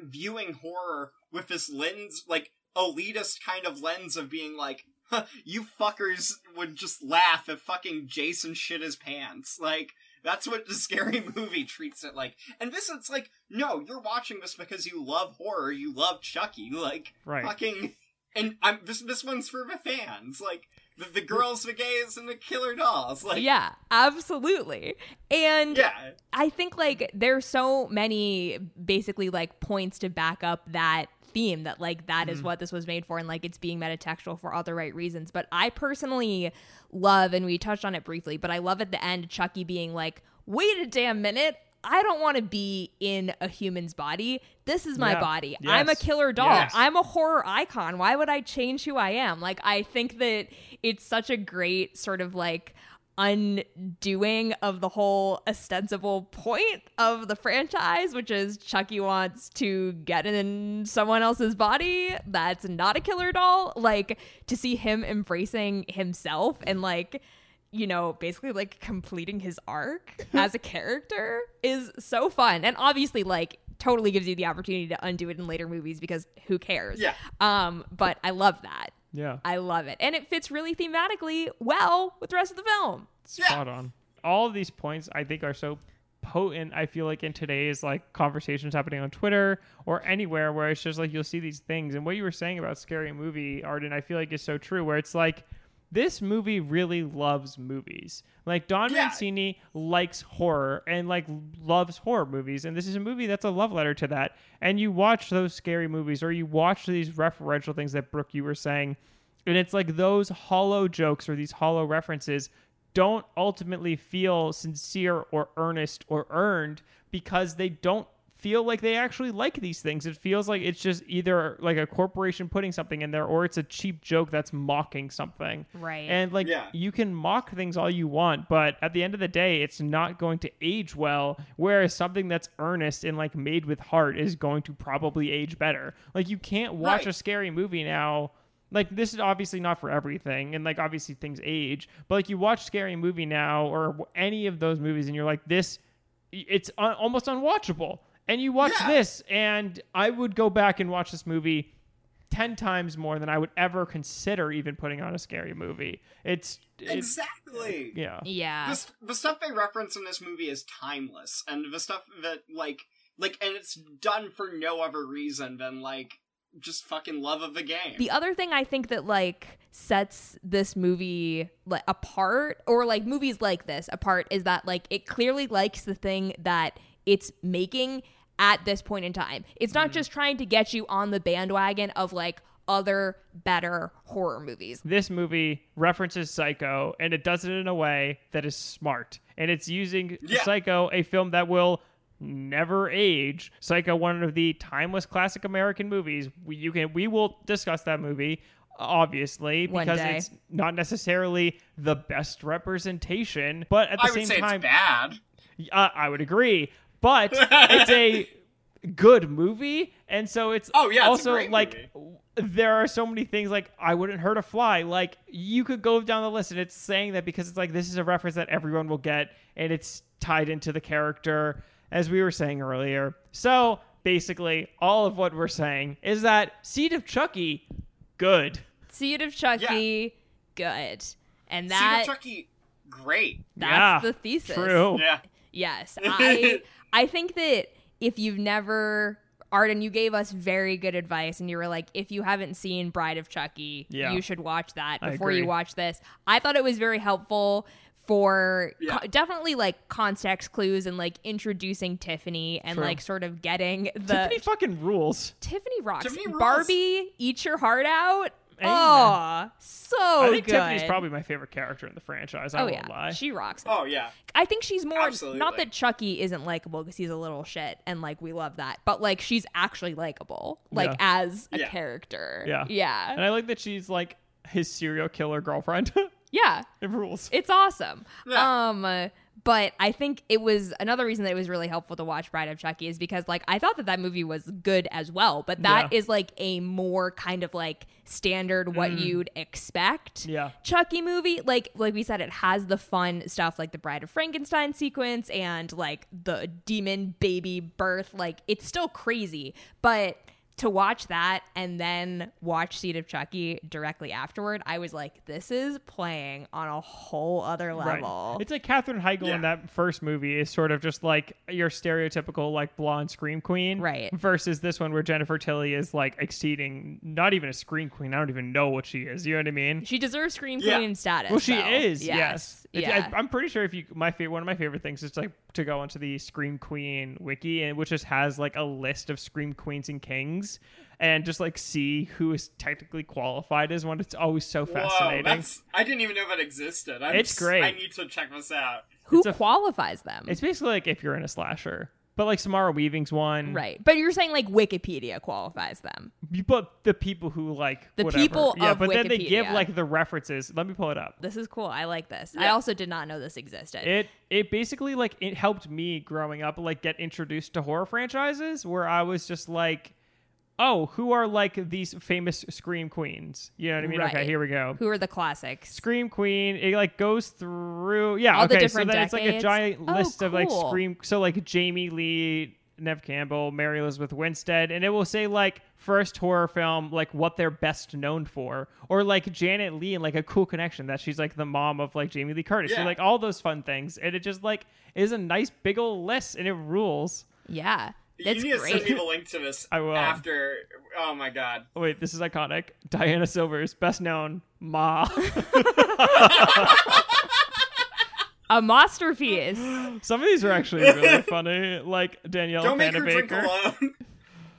viewing horror with this lens, like elitist kind of lens of being like, huh, you fuckers would just laugh if fucking Jason shit his pants, like. That's what the scary [laughs] movie treats it like. And this, it's like, no, you're watching this because you love horror, you love Chucky. Like, Right. fucking. and I'm this this one's for the fans, like the, the girls, the gays, and the killer dolls. Like, yeah, absolutely. And yeah, I think like there's so many basically like points to back up that theme that like that is mm-hmm. what this was made for and like it's being metatextual for all the right reasons. But I personally love and we touched on it briefly, but I love at the end Chucky being like, "Wait a damn minute. I don't want to be in a human's body. This is my Yeah. body. I'm a killer doll. Yes. I'm a horror icon. Why would I change who I am? Like I think that it's such a great sort of like undoing of the whole ostensible point of the franchise, which is Chucky wants to get in someone else's body that's not a killer doll. Like to see him embracing himself and like you know, basically like completing his arc [laughs] as a character is so fun. And obviously like totally gives you the opportunity to undo it in later movies because who cares? Yeah. Um, but I love that. Yeah. I love it. And it fits really thematically well with the rest of the film. spot on. All of these points I think are so potent. I feel like in today's like conversations happening on Twitter or anywhere where it's just like you'll see these things and what you were saying about scary movie Arden I feel like is so true where it's like this movie really loves movies. Like Don Yeah. Mancini likes horror and like loves horror movies and this is a movie that's a love letter to that. And you watch those scary movies or you watch these referential things that Brooke you were saying and it's like those hollow jokes or these hollow references don't ultimately feel sincere or earnest or earned because they don't feel like they actually like these things. It feels like it's just either like a corporation putting something in there or it's a cheap joke that's mocking something. Right. And like Yeah. you can mock things all you want, but at the end of the day, it's not going to age well. Whereas something that's earnest and like made with heart is going to probably age better. Like you can't watch Right. a scary movie now. Like this is obviously not for everything, and like obviously things age. But like you watch scary movie now or any of those movies, and you're like, this, it's un- almost unwatchable. And you watch Yeah. this, and I would go back and watch this movie 10 times more than I would ever consider even putting on a scary movie. It's, it's exactly. yeah. yeah. the, st- the stuff they reference in this movie is timeless and the stuff that like like and it's done for no other reason than like just fucking love of the game The other thing I think that like sets this movie like apart or like movies like this apart is that like it clearly likes the thing that it's making at this point in time. It's not just trying to get you on the bandwagon of like other better horror movies. This movie references Psycho, and it does it in a way that is smart. And it's using Yeah. Psycho, a film that will never age. Psycho, one of the timeless classic American movies. We, you can we will discuss that movie obviously because it's not necessarily the best representation, but at the i would same say time it's bad Uh, I would agree, but it's a good movie, and so it's Oh, yeah, it's a also great like there are so many things like I wouldn't hurt a fly. Like you could go down the list, and it's saying that because it's like this is a reference that everyone will get, and it's tied into the character, as we were saying earlier. So basically, all of what we're saying is that Seed of Chucky, good. Seed of Chucky, good. And Seed that of Chucky, great. that's Yeah, the thesis. True. Yeah. Yes. [laughs] I I think that if you've never Arden, you gave us very good advice and you were like, if you haven't seen Bride of Chucky, Yeah. you should watch that before you watch this. I thought it was very helpful for Yeah. co- definitely like context clues and like introducing Tiffany and True. like sort of getting the Tiffany fucking rules. Tiffany rocks. Tiffany rules. Barbie, eat your heart out. Amen. Oh, so I think good. Tiffany's probably my favorite character in the franchise. I Oh won't yeah, lie. she rocks. Oh yeah. I think she's more Absolutely. not that Chucky isn't likable because he's a little shit and like we love that, but like she's actually likable, like Yeah. as a Yeah. character. Yeah. yeah, And I like that she's like his serial killer girlfriend. [laughs] yeah. it rules. It's awesome. Yeah. Um, uh, but I think it was another reason that it was really helpful to watch Bride of Chucky is because like I thought that that movie was good as well, but that is Yeah. like a more kind of like standard what you'd expect. Mm. Yeah. Chucky movie, like like we said, it has the fun stuff like the Bride of Frankenstein sequence and like the demon baby birth. Like it's still crazy, but to watch that and then watch Seed of Chucky directly afterward, I was like, this is playing on a whole other level. Right. It's like Katherine Heigl Yeah. in that first movie is sort of just like your stereotypical like blonde scream queen, Right. Versus this one where Jennifer Tilly is like exceeding, not even a scream queen. I don't even know what she is. You know what I mean? She deserves Scream Yeah. Queen status. Well, she though. is. Yes. Yes. It's- Yeah. I, am pretty sure if you my favorite one of my favorite things is like to go onto the Scream Queen wiki and which just has like a list of Scream Queens and Kings and just like see who is technically qualified as one. It's always so fascinating. that's I didn't even know that existed. I'm It's s- great. I need to check this out. Who it's a- qualifies them? It's basically like if you're in a slasher. But like Samara Weaving's one, right. But you're saying like Wikipedia qualifies them. But the people who like The whatever. people yeah. but then they give like the references. Let me pull it up. This is cool. I like this. I also did not know this existed. It it basically like it helped me growing up like get introduced to horror franchises where I was just like, oh, who are like these famous scream queens? You know what I mean? Okay, here we go. Who are the classics? Scream Queen. It like goes through yeah. All the okay, different so then it's like a decades? giant Oh, list of like. Scream. So like Jamie Lee. Nev Campbell, Mary Elizabeth Winstead, and it will say like first horror film, like what they're best known for, or like Janet Leigh and like a cool connection that she's like the mom of like Jamie Lee Curtis, so Yeah. like all those fun things, and it just like is a nice big old list, and it rules. Yeah. That's you need to send me the link to this [laughs] I will. after. Oh my god. Wait, this is iconic. Diana Silvers, best known Ma. [laughs] A masterpiece. Some of these are actually really [laughs] funny, like Danielle Don't make her drink Baker. alone.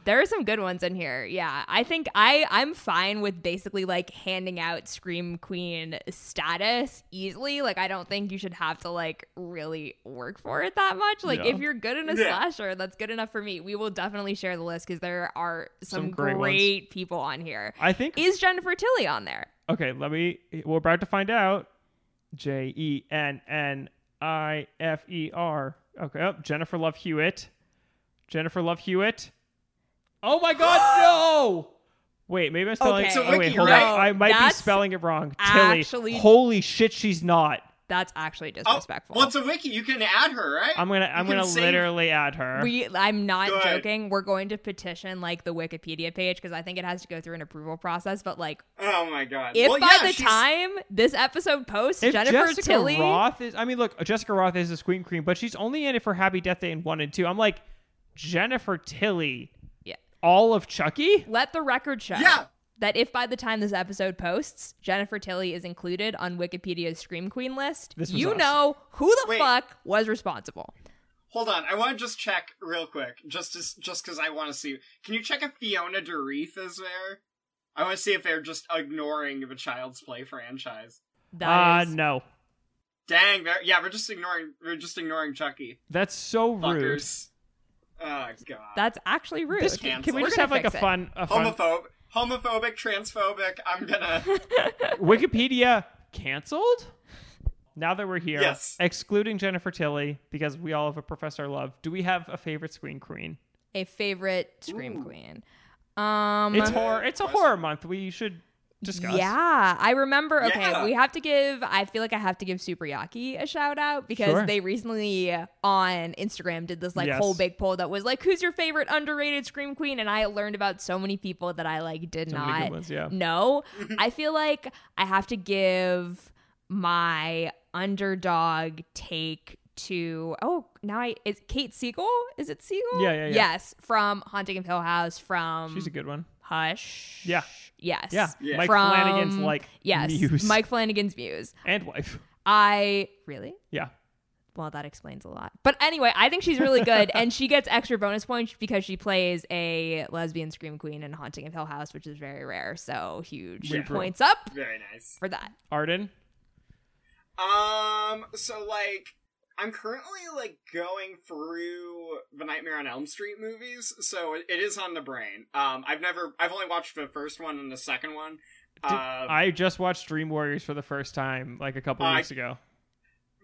There are some good ones in here. Yeah. I think I I'm fine with basically like handing out Scream Queen status easily. Like I don't think you should have to like really work for it that much. Like Yeah. if you're good in a Yeah. slasher, that's good enough for me. We will definitely share the list because there are some, Some great great, people on here. I think Is Jennifer Tilly on there? Okay, let me. We're about to find out. J E N N I F E R. Okay, oh, Jennifer Love Hewitt. Jennifer Love Hewitt. Oh my God, [gasps] no! Wait, maybe I'm spelling. Okay. So oh wait, Wiki, hold right? on. I might be spelling it wrong. Tilly. actually- Holy shit, she's not. That's actually Oh, disrespectful. well, it's a wiki. You can add her, right? I'm gonna. I'm can gonna save- literally add her. We, I'm not Go ahead. joking. We're going to petition like the Wikipedia page because I think it has to go through an approval process. But like, Oh my god. if well, by yeah, the she's- time this episode posts, if Jennifer Jessica Tilly, Rothe is, I mean, look, Jessica Rothe is a Scream Queen, but she's only in it for Happy Death Day and one and two. I'm like, Jennifer Tilly, yeah, all of Chucky. let the record show Yeah. that if by the time this episode posts, Jennifer Tilly is included on Wikipedia's Scream Queen list, This was you us. know who the Wait. fuck was responsible. Hold on, I want to just check real quick, just as, just because I want to see. Can you check if Fiona Dourif is there? I want to see if they're just ignoring the Child's Play franchise. That Uh, is- no. Dang, they're, yeah, we're just ignoring, we're just ignoring Chucky. That's so rude. Fuckers. Oh god. that's actually rude. This, Cancel. can we just have like a fun, a fun homophobe, homophobic, transphobic. I'm gonna. [laughs] Wikipedia canceled? Now that we're here, Yes. excluding Jennifer Tilly because we all have a professor love. Do we have a favorite Scream Queen? a favorite Scream Ooh. Queen. Um, It's horror. It's a horror month. We should discuss. Yeah, I remember. Okay, Yeah. we have to give. I feel like I have to give Super Yaki a shout out because Sure. they recently on Instagram did this like Yes. whole big poll that was like, "Who's your favorite underrated Scream Queen?" And I learned about so many people that I like did So many good not ones, yeah. know. I feel like I have to give my underdog take to oh now I is Kate Siegel is it Siegel Yeah, yeah, yeah. yes from Haunting of Hill House from She's a good one. Hush Yeah. yes Yeah. Yeah. Mike From- Flanagan's like Yes, muse Mike Flanagan's Muse. and wife. I really Yeah. well that explains a lot. But anyway, I think she's really good, and she gets extra bonus points because she plays a lesbian scream queen in Haunting of Hill House, which is very rare. So huge Yeah. points up Very nice. for that. Arden. Um, so like, I'm currently like going through the Nightmare on Elm Street movies, so it, it is on the brain. Um, I've never, I've only watched the first one and the second one. Did- uh, I just watched Dream Warriors for the first time like a couple I- weeks ago.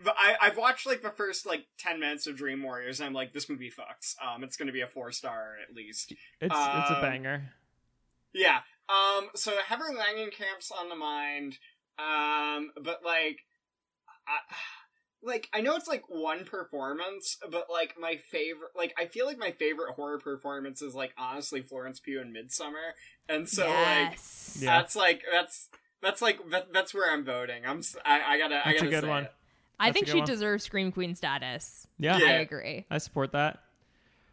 I, I've watched like the first like ten minutes of Dream Warriors, and I'm like, this movie fucks. Um, it's gonna be a four star at least. It's it's a Um, banger. Yeah. Um. So Heather Langenkamp's on the mind. Um. But like, I, like I know it's like one performance, but like my favorite, like I feel like my favorite horror performance is like honestly Florence Pugh in Midsommar, and so like. Yeah. that's like that's that's like that, that's where I'm voting. I'm I gotta I That's a gotta good say one. it. I That's think she one. deserves Scream Queen status. Yeah. Yeah. I agree. I support that.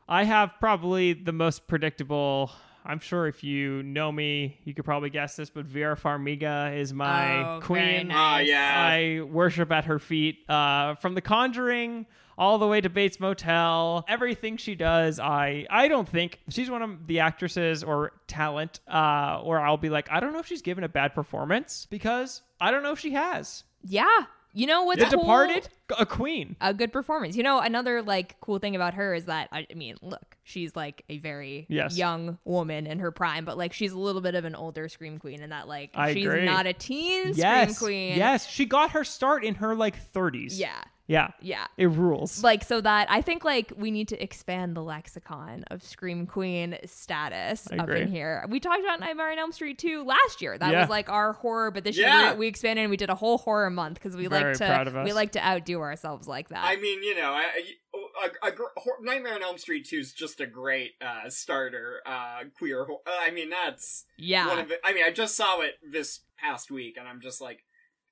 I have probably the most predictable. I'm sure if you know me, you could probably guess this, but Vera Farmiga is my Oh, queen. nice. Ah, yeah. I worship at her feet. Uh, from The Conjuring all the way to Bates Motel, everything she does, I I don't think she's one of the actresses or talent, uh, or I'll be like, I don't know if she's given a bad performance because I don't know if she has. Yeah. You know what's The cool? Departed, a queen. a good performance. You know, another like cool thing about her is that I mean, look, she's like a very Yes. young woman in her prime, but like she's a little bit of an older scream queen and that like I she's agree. not a teen Yes, scream queen. yes, she got her start in her like 30s. Yeah. Yeah. Yeah. It rules. Like so that I think like we need to expand the lexicon of scream queen status I up agree. in here. We talked about Nightmare on Elm Street 2 last year. That Yeah. was like our horror, but this Yeah. year we, we expanded and we did a whole horror month because we Very like proud of to us. we like to outdo ourselves like that. I mean, you know, I, I, a, a, gr- Hor- Nightmare on Elm Street 2 is just a great uh, starter uh, queer. Ho- uh, I mean, that's yeah. one of it. I mean, I just saw it this past week, and I'm just like,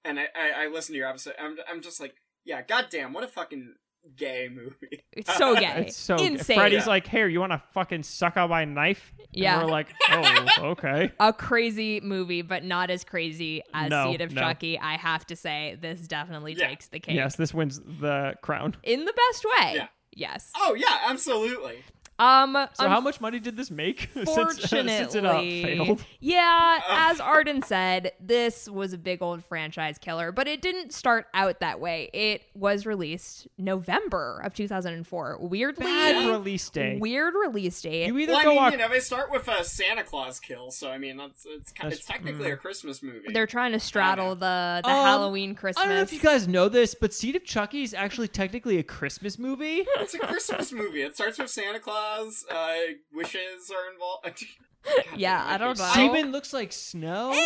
and I, I, I listened to your episode. I'm, I'm just like, yeah, goddamn, what a fucking gay movie. It's so [laughs] gay. it's so insane. Freddy's Yeah. like, "Here, you want to fucking suck out my knife?" And Yeah. we're like, [laughs] "Oh, okay." a crazy movie, but not as crazy as No, Seed of no. Chucky. I have to say, this definitely Yeah. takes the cake Yes, this wins the crown. in the best way. Yeah. Yes. Oh yeah, absolutely. Um. So, how much money did this make [laughs] since, Unfortunately, since it uh, failed? [laughs] yeah, as Arden said, this was a big old franchise killer, but it didn't start out that way. It was released November of 2004. Weirdly, Bad release day. weird release date. You either Well, I go mean, on. you know, they start with a Santa Claus kill, so I mean, that's it's ki- That's- it's technically a Christmas movie. They're trying to straddle the the Um, Halloween Christmas. I don't know if you guys know this, but Seed of Chucky is actually technically a Christmas movie. It's a Christmas movie. It starts with Santa Claus. Uh, wishes are involved. [laughs] God Yeah, I don't know. Semen looks like snow. [laughs]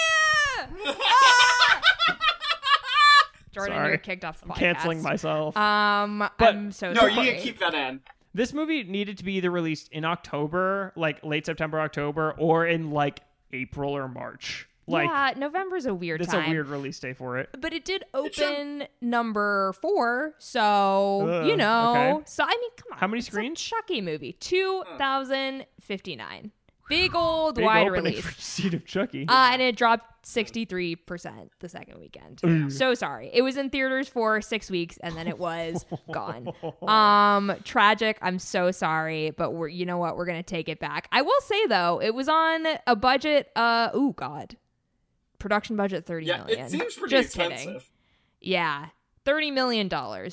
Jordan, Sorry. you're kicked off the I'm podcast. canceling myself. Um, But- I'm so No, sorry. you can keep that in. this movie needed to be either released in October, like late September, October, or in like April or March. Like yeah, November's a weird that's time. a weird release day for it. but it did It should- open number four, so Ugh, you know. okay. So I mean, come on. How many it's a screens? Chucky movie, two thousand fifty nine. Big old Big wide opening release. [laughs] for Seed of Chucky. Uh, and it dropped 63% the second weekend. Ooh. So sorry. It was in theaters for six weeks and then it was [laughs] gone. Um, tragic. I'm so sorry, but we're, you know what? We're going to take it back. I will say though, it was on a budget, uh, oh God. Production budget thirty Yeah, million. it seems pretty Just expensive. kidding. Yeah. $30 million.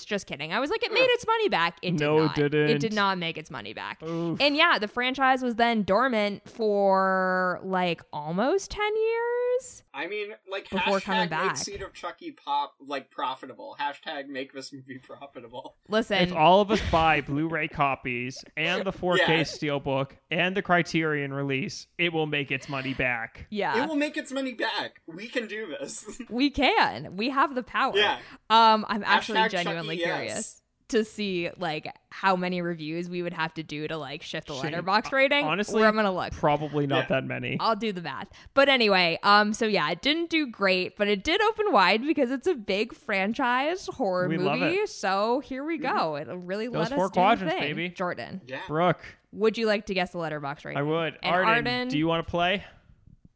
Just kidding. I was like, it made its money back. It did No, it not. It didn't. did not make its money back. Oof. And yeah, the franchise was then dormant for like almost 10 years. I mean, like Before hashtag coming make. Seed of Chucky pop like profitable. Hashtag make this movie profitable. Listen, if all of us buy Blu-ray copies and the 4K Yeah. steelbook and the Criterion release, it will make its money back. yeah, It will make its money back. We can do this. we can. We have the power. Yeah. Um, I'm actually Hashtag genuinely Chucky, yes. curious to see like how many reviews we would have to do to like shift the Shit. Letterboxd rating. Honestly, where I'm gonna look. Probably not Yeah. that many. I'll do the math. But anyway, um, so yeah, it didn't do great, but it did open wide because it's a big franchise horror We love movie. it. So here we go. It'll really Those let four us do the quadrants, thing. baby. Jordan, Yeah. Brooke, would you like to guess the Letterboxd rating? I would. And Arden, Arden, do you want to play?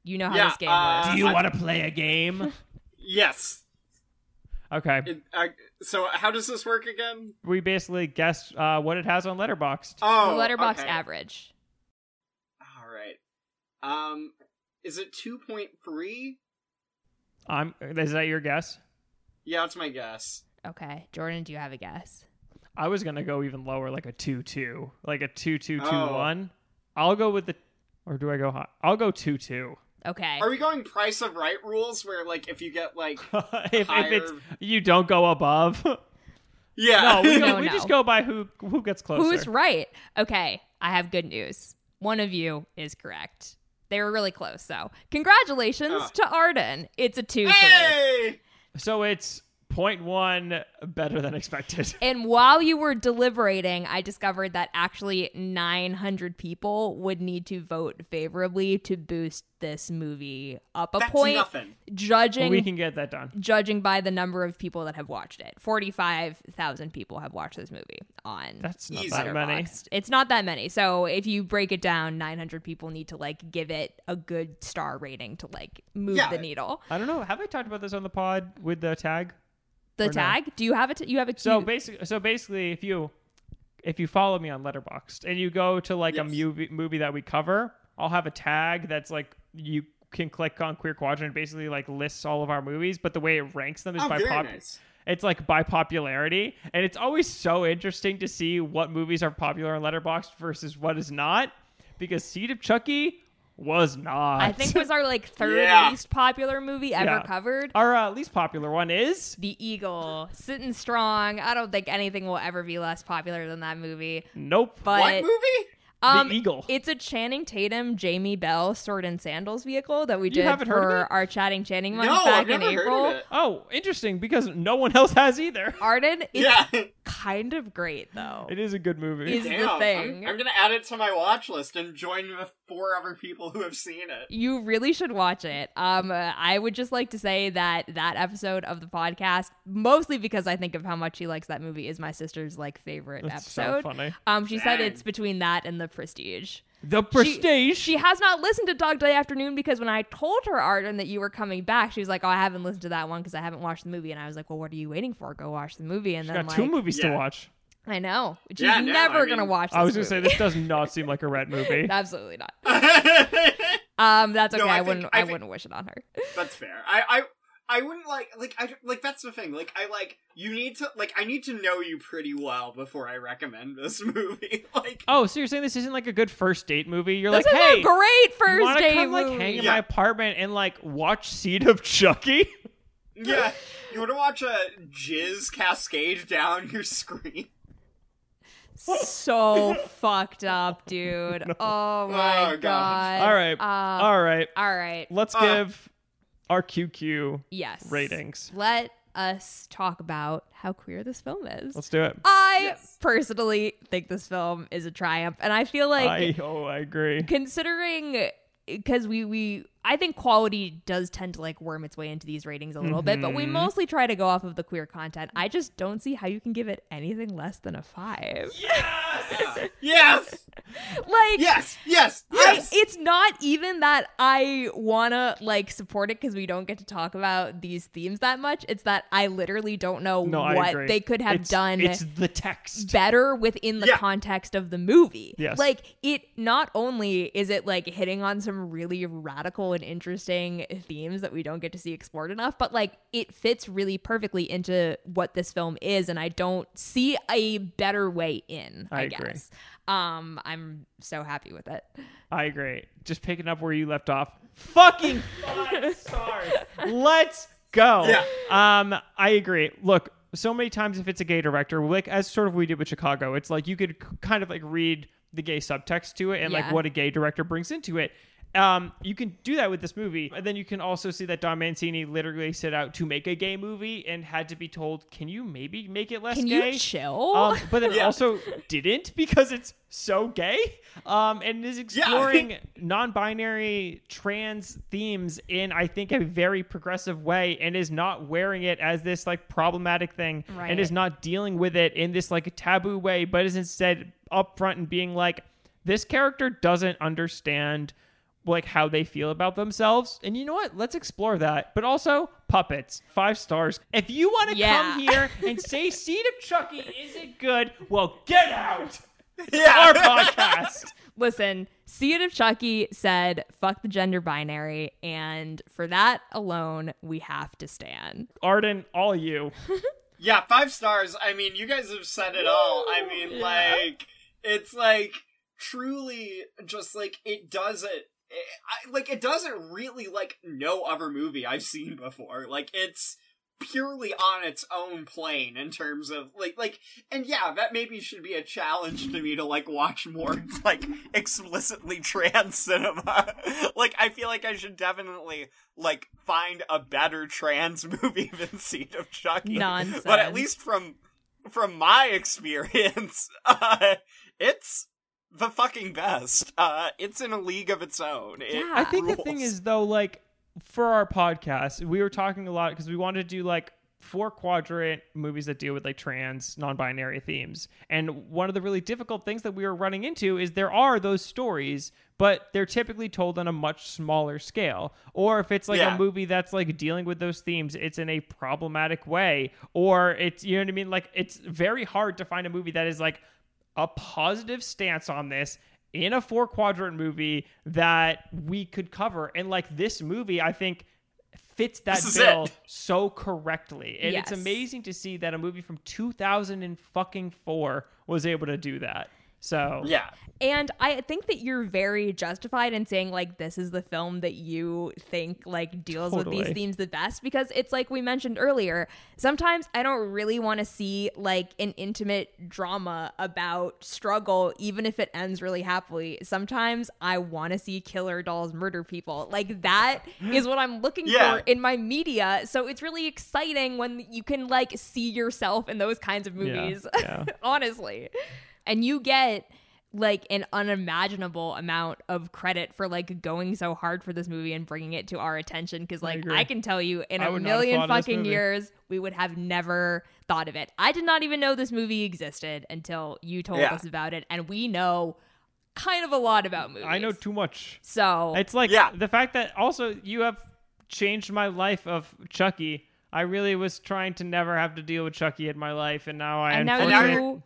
you know how Yeah, this game uh, works. do you I- want to play a game? [laughs] Yes. Okay. It, I, so how does this work again? We basically guess uh, what it has on Letterboxd. Oh, the Letterboxd okay. average. All right. Um, is it two point three? I'm. Is that your guess? Yeah, that's my guess. Okay, Jordan, do you have a guess? I was gonna go even lower, like a two-two, like a two-two-two-one. Oh. I'll go with the, or do I go high? I'll go two-two. Okay. Are we going price of right rules where like if you get like [laughs] if, if Higher- it's you don't go above. yeah no, we, [laughs] No, we no. just go by who who gets closer. Who's right? Okay, I have good news. One of you is correct. They were really close, so congratulations Oh. to Arden. It's a two hey So it's point one better than expected. [laughs] And while you were deliberating, I discovered that actually 900 people would need to vote favorably to boost this movie up a That's point. nothing. Judging we can get that done. judging by the number of people that have watched it. 45,000 people have watched this movie on That's not Easy. that many. It's not that many. So if you break it down, 900 people need to like give it a good star rating to like move Yeah. the needle. I don't know. Have I talked about this on the pod with the tag? The Or no? tag? Do you have it? you have a So basically, so basically, if you if you follow me on Letterboxd and you go to like a movie movie that we cover, I'll have a tag that's like you can click on Queer Quadrant. Basically, like lists all of our movies, but the way it ranks them is Oh, by very pop. nice. It's like by popularity, and it's always so interesting to see what movies are popular on Letterboxd versus what is not. Because Seed of Chucky was not. I think was our like third [laughs] Yeah. least popular movie ever Yeah. covered. our uh, least popular one is The Eagle, sitting strong. I don't think anything will ever be less popular than that movie. Nope. But what movie? Um, Eagle. It's a Channing Tatum, Jamie Bell sword and sandals vehicle that we You did haven't heard for our chatting Channing month No, back I've in April. heard of it. Oh, interesting because no one else has either. [laughs] Arden, it's Yeah. kind of great though. It is a good movie. Is- the thing. I'm, I'm gonna add it to my watch list and join the four other people who have seen it. You really should watch it. Um, uh, I would just like to say that that episode of the podcast, mostly because I think of how much she likes that movie, is my sister's like favorite That's so episode. funny. Um, she said it's between that and The Prestige. The Prestige. She has not listened to Dog Day Afternoon because when I told her Arden that you were coming back, she was like, "Oh, I haven't listened to that one because I haven't watched the movie." And I was like, "Well, what are you waiting for? Go watch the movie." And She's then got like, two movies to watch. I know she's Yeah, no, never I gonna watch. This I was gonna say this does not seem like a red movie. [laughs] Absolutely not. That's [laughs] Um, that's okay. No, I, I think- wouldn't. I I, think- wouldn't wish it on her. [laughs] That's fair. I, I I wouldn't like like I like that's the thing. Like I like you need to like I need to know you pretty well before I recommend this movie. like Oh, so you're saying this isn't like a good first date movie? You're This like, hey, a great you first want to date come like movie. hang in Yeah. my apartment and like watch Seed of Chucky? yeah, you want to watch a jizz cascade down your screen. So fucked up, dude. [laughs] Oh my Oh, god. God. All right, Uh, all right. all right. Let's Uh. give our QQ Yes. ratings. Let us talk about how queer this film is. Let's do it. I Yes. personally think this film is a triumph, and I feel like I oh, I agree. considering because we we I think quality does tend to like worm its way into these ratings a little bit, but we Mhm. mostly try to go off of the queer content. I just don't see how you can give it anything less than a five. Yes, [laughs] yes, Like yes, yes, I, yes. it's not even that I wanna like support it because we don't get to talk about these themes that much. It's that I literally don't know No, what they could have It's- done It's the text. better within the Yeah. context of the movie. Yes. Like it not only is it like hitting on some really radical and interesting themes that we don't get to see explored enough, but like it fits really perfectly into what this film is and I don't see a better way in, I I, agree. guess. Um I'm so happy with it. I agree. Just picking up where you left off. Fucking five [laughs] stars. Let's go. Yeah. Um, I agree. Look, so many times if it's a gay director, like as sort of we did with Chicago, it's like you could k- kind of like read the gay subtext to it and like what a gay director brings into it. Um, you can do that with this movie, and then you can also see that Don Mancini literally set out to make a gay movie and had to be told, "Can you maybe make it less Can gay?" you chill? um, but then [laughs] Yeah. also didn't because it's so gay um, and is exploring non-binary trans themes in i think a very progressive way and is not wearing it as this like problematic thing and is not dealing with it in this like taboo way but is instead upfront and being like this character doesn't understand like how they feel about themselves and you know what let's explore that but also puppets five stars if you want to Yeah. come here and [laughs] say seed of chucky isn't good well get out [laughs] yeah. our podcast Listen, Seed of Chucky said, fuck the gender binary, and for that alone, we have to stand. arden all you [laughs] Yeah, five stars. I mean, you guys have said it all. I mean, Yeah. like, it's like truly just like it does it. I, like it doesn't really like no other movie I've seen before. Like it's purely on its own plane in terms of like like and yeah that maybe should be a challenge to me to like watch more [laughs] like explicitly trans cinema [laughs] like i feel like i should definitely like find a better trans [laughs] movie than seed of chucky Nonsense. but at least from from my experience uh it's the fucking best uh it's in a league of its own It Yeah. I think the thing is though, like for our podcast, we were talking a lot because we wanted to do like four quadrant movies that deal with like trans, non-binary themes. And one of the really difficult things that we were running into is there are those stories, but they're typically told on a much smaller scale. Or if it's like Yeah. a movie that's like dealing with those themes, it's in a problematic way. Or it's you know what I mean? Like it's very hard to find a movie that is like a positive stance on this in a four quadrant movie that we could cover. And like this movie, I think fits that bill it. so correctly. And it's amazing to see that a movie from 2004 was able to do that. So yeah And I think that you're very justified in saying like this is the film that you think like deals with these themes the best because it's like we mentioned earlier. Sometimes I don't really want to see like an intimate drama about struggle even if it ends really happily. Sometimes I want to see killer dolls murder people. Like that is what I'm looking Yeah. for in my media. So it's really exciting when you can like see yourself in those kinds of Yeah, movies. yeah. [laughs] honestly. And you get like an unimaginable amount of credit for like going so hard for this movie and bringing it to our attention because like agree. I, can tell you in I a would not have million thought of this fucking years we would have never thought of it. I did not even know this movie existed until you told Yeah. us about it and we know kind of a lot about movies. I know too much. So It's like Yeah. the fact that also you have changed my life of Chucky. I really was trying to never have to deal with Chucky in my life, and now I and now unfortunately you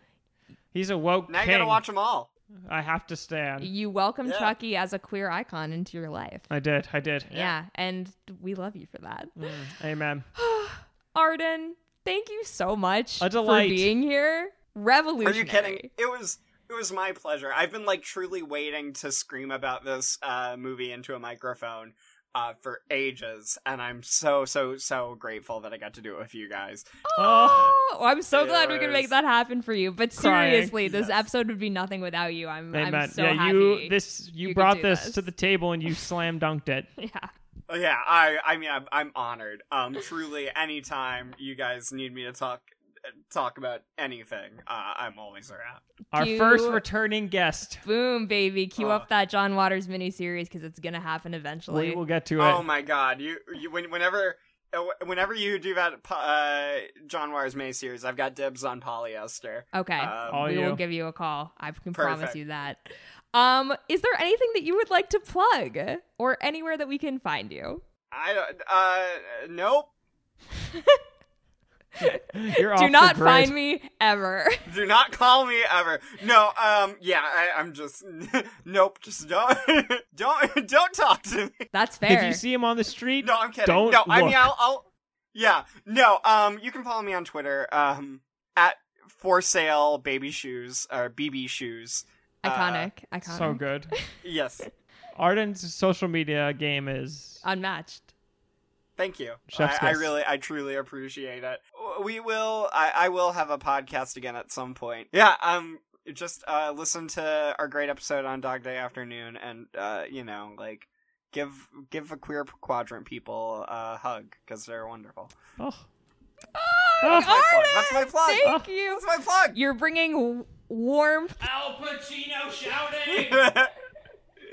he's a woke now you gotta watch them all I have to stand. you welcome Yeah. Chucky as a queer icon into your life. I did. I did. Yeah, and we love you for that. Mm, amen. [sighs] Arden, thank you so much A for delight. being here. Revolution. Are you kidding? It was it was my pleasure. I've been like truly waiting to scream about this uh, movie into a microphone uh, for ages, and I'm so so so grateful that I got to do it with you guys. Oh, I'm so glad we can make that happen for you. But Crying. seriously, this Yes. episode would be nothing without you. I'm, I'm so yeah, happy. you this you, you brought this, this. to the table and you [laughs] slam dunked it. yeah. Oh, yeah, I I mean I'm I'm honored. Um, truly, anytime you guys need me to talk talk about anything, uh, I'm always around. Our You- first returning guest. Boom, baby. Cue Oh. up that John Waters miniseries because it's going to happen eventually. We will get to it. Oh my god, you you when, whenever. uh, Whenever you do that uh, John Waters May series, I've got dibs on polyester. okay. Um, we you. will give you a call. I can promise you that. Um, is there anything that you would like to plug or anywhere that we can find you? I don't. Uh, nope. [laughs] [laughs] You're off Do the not grid. find me ever. [laughs] Do not call me ever. No. Um. Yeah. I, I'm just. [laughs] nope. Just don't. don't. Don't talk to me. That's fair. If you see him on the street, No. I'm kidding. Don't no. I mean. I'll, I'll. Yeah. No. Um. You can follow me on Twitter. Um. At for sale baby shoes or BB shoes. Uh, iconic. iconic. so good. yes. Arden's social media game is Unmatched. Thank you. Chef's I, I really, I truly appreciate it. We will. I, I will have a podcast again at some point. Yeah. Um. Just uh, listen to our great episode on Dog Day Afternoon, and uh, you know, like, give give a queer quadrant people a hug because they're wonderful. oh, That's my plug. That's my plug. Thank you. That's my plug. You're bringing warmth. Al Pacino shouting. [laughs]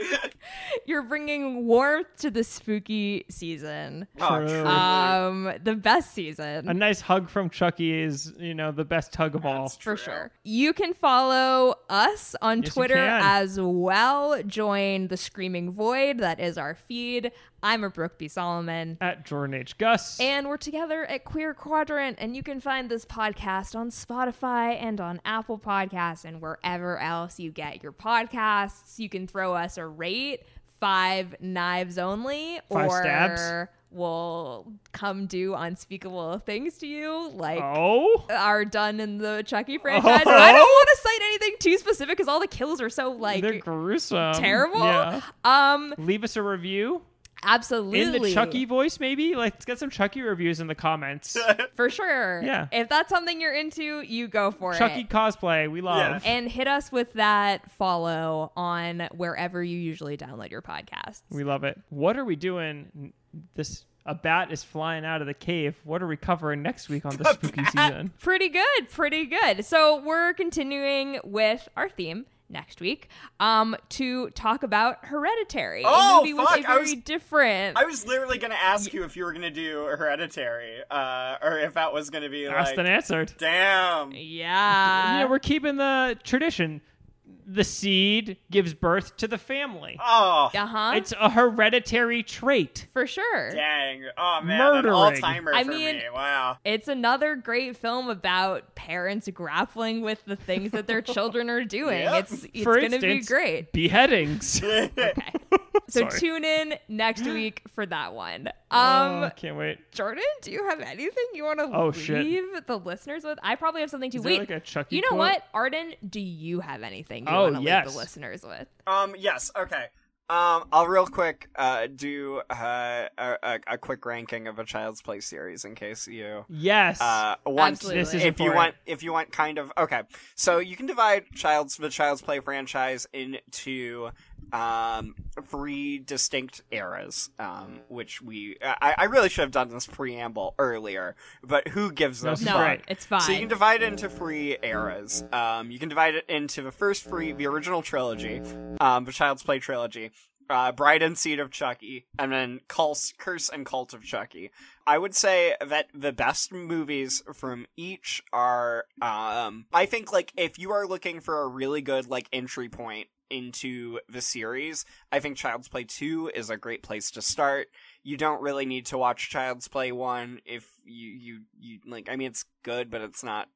[laughs] You're bringing warmth to the spooky season. oh, True. Um, the best season. A nice hug from Chucky is, you know, the best hug of all. That's for true. sure. You can follow us on Yes, you Twitter can. as well. Join the Screaming Void. That is our feed. I'm a Brooke B. Solomon. At Jordan H. Gus. And we're together at Queer Quadrant, and you can find this podcast on Spotify and on Apple Podcasts and wherever else you get your podcasts. You can throw us a rate, five knives only, Five or stabs. we'll come do unspeakable things to you, like oh, are done in the Chucky franchise. And I don't want to cite anything too specific because all the kills are so they're like gruesome. terrible. Yeah. Um, Leave us a review. Absolutely. in the Chucky voice, maybe. Like, let's get some Chucky reviews in the comments. [laughs] For sure. Yeah. If that's something you're into, you go for Chucky it. Chucky cosplay, we love. And hit us with that follow on wherever you usually download your podcasts. We love it. What are we doing? This a bat is flying out of the cave. What are we covering next week on the [laughs] spooky season? Pretty good, pretty good. So we're continuing with our theme next week um to talk about hereditary Oh, a movie fuck, with a I very was- different I was literally gonna ask you if you were gonna do Hereditary, uh, or if that was gonna be Asked like, and answered. damn. yeah yeah, we're keeping the tradition. The seed gives birth to the family. Oh, uh-huh It's a hereditary trait. for sure dang. Oh man, Murdering. an all-timer I for mean- me. Wow. it's another great film about parents grappling with the things that their [laughs] children are doing. Yep. It's it's For gonna be great. Beheadings. [laughs] Okay. So Sorry. tune in next week for that one. oh, Um can't wait. Jordan, do you have anything you want to Oh, leave shit. the listeners with? I probably have something to Is wait. like a Chucky you know quote? what, Arden? Do you have anything you Oh, want to leave yes. the listeners with? Um. Yes. Okay. Um. I'll real quick uh do uh, a, a a quick ranking of a Child's Play series in case you Yes. uh want Absolutely. This is if you want if you want kind of okay so you can divide child's the child's play franchise into um three distinct eras um which we i i really should have done this preamble earlier but who gives us No, right. it's fine. so you can divide it into three eras. Um, you can divide it into the first three, the original trilogy, um, the Child's Play trilogy, uh, Bride and Seed of Chucky, and then Curse, Curse and Cult of Chucky. I would say that the best movies from each are, um, I think like if you are looking for a really good like entry point into the series, I think Child's Play 2 is a great place to start. You don't really need to watch Child's Play 1 if you you you like I mean it's good but it's not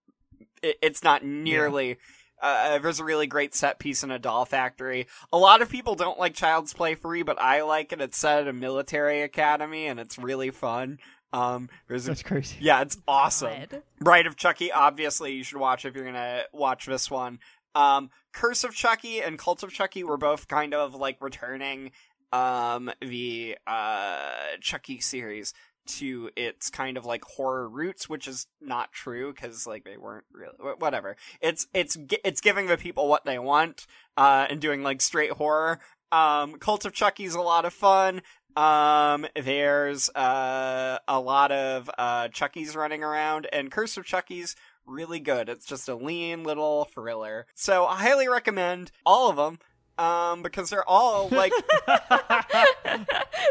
it, it's not nearly uh, there's a really great set piece in a doll factory. A lot of people don't like Child's Play 3, but I like it. It's set at a military academy and it's really fun. Um, there's a, That's crazy. yeah, it's awesome. God. Bride of Chucky, obviously, you should watch if you're gonna watch this one. Um, Curse of Chucky and Cult of Chucky were both kind of like returning um the uh Chucky series to its kind of like horror roots, which is not true because like they weren't really whatever. It's it's it's giving the people what they want uh and doing like straight horror. Um, Cult of Chucky's a lot of fun. Um, there's uh a lot of uh Chucky's running around, and Curse of Chucky's really good. It's just a lean little thriller. So I highly recommend all of them. Um, because they're all like, [laughs] [laughs] that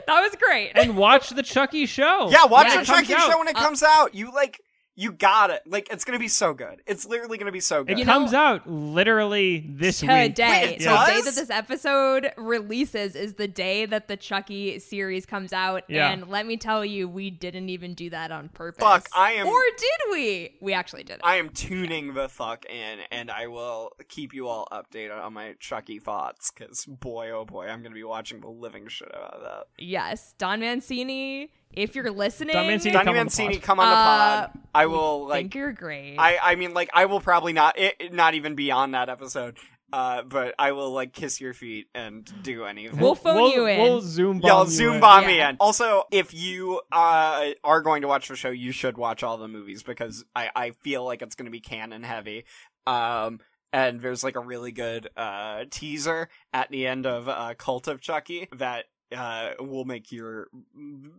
was great. and watch the Chucky show. yeah, watch Yeah, the it Chucky show when it Uh, comes out. You like, you got it. Like, it's gonna be so good. It's literally gonna be so good. It You know- comes out literally this week. Today, Wait, it the day that this episode releases is the day that the Chucky series comes out. Yeah. And let me tell you, we didn't even do that on purpose. Fuck, I am- Or did we? We actually did. I am tuning the fuck in, and I will keep you all updated on my Chucky thoughts. Because boy, oh boy, I'm gonna be watching the living shit out of that. yes, Don Mancini. If you're listening, Don Mancini, Donny come on the Mancini, pod. come on the Uh, pod. I will like. think you're great. I I mean, like, I will probably not it, it not even be on that episode. Uh, but I will like kiss your feet and do anything. We'll phone we'll, you in. We'll zoom bomb Y'all you zoom in. bomb me Yeah. in. Also, if you uh, are going to watch the show, you should watch all the movies because I, I feel like it's going to be canon heavy. Um, and there's like a really good uh, teaser at the end of uh, Cult of Chucky that uh, will make your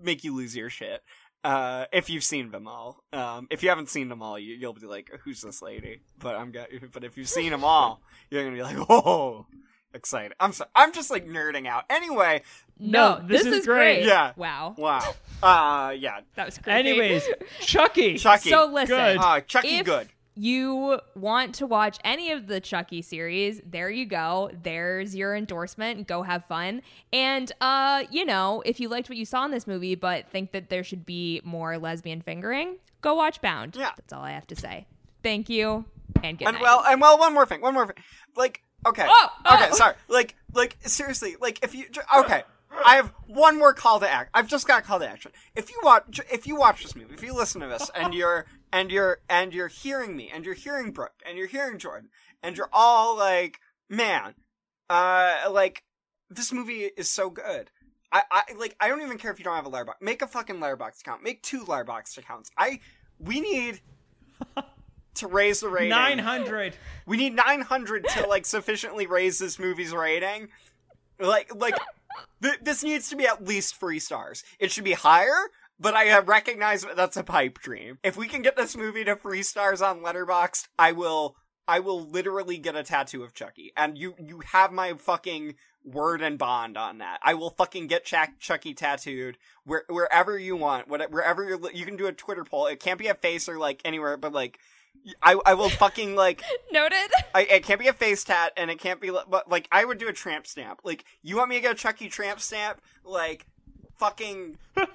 make you lose your shit. Uh, if you've seen them all, um, if you haven't seen them all, you, you'll be like, "Who's this lady?" But I'm got, but if you've seen them all, [laughs] you're gonna be like, "Oh, excited!" I'm so, I'm just like nerding out. Anyway, no, No, this this, is is great. great. Yeah. Wow. Wow. [laughs] Uh, yeah. That was great. Anyways, [laughs] Chucky. Chucky. So listen. Good. Uh, Chucky if good. You want to watch any of the Chucky series, there you go. There's your endorsement. Go have fun. And uh, you know, if you liked what you saw in this movie but think that there should be more lesbian fingering, go watch Bound. Yeah. That's all I have to say. Thank you and good And night. well, and well, one more thing. One more thing. Like, okay. Oh, oh. Okay, sorry. Like, like seriously. Like, if you okay. I have one more call to act. I've just got a call to action. If you watch, if you watch this movie, if you listen to this, and you're and you're and you're hearing me, and you're hearing Brooke, and you're hearing Jordan, and you're all like, man, uh, like this movie is so good. I, I like I don't even care if you don't have a Letterboxd. Make a fucking Letterboxd account. Make two Letterboxd accounts. I we need [laughs] to raise the rating. Nine hundred. We need 900 to like sufficiently raise this movie's rating. Like like th- this needs to be at least 3 stars. It should be higher, but I uh, recognize that that's a pipe dream. If we can get this movie to 3 stars on Letterboxd, I will I will literally get a tattoo of Chucky. And you you have my fucking word and bond on that. I will fucking get Ch- Chucky tattooed where, wherever you want. Whatever, wherever you're li- you can do a Twitter poll. It can't be a face or like anywhere, but like I I will fucking like [laughs] Noted. I, it can't be a face tat, and it can't be but like I would do a tramp stamp. Like you want me to get a Chucky tramp stamp? Like fucking. [laughs]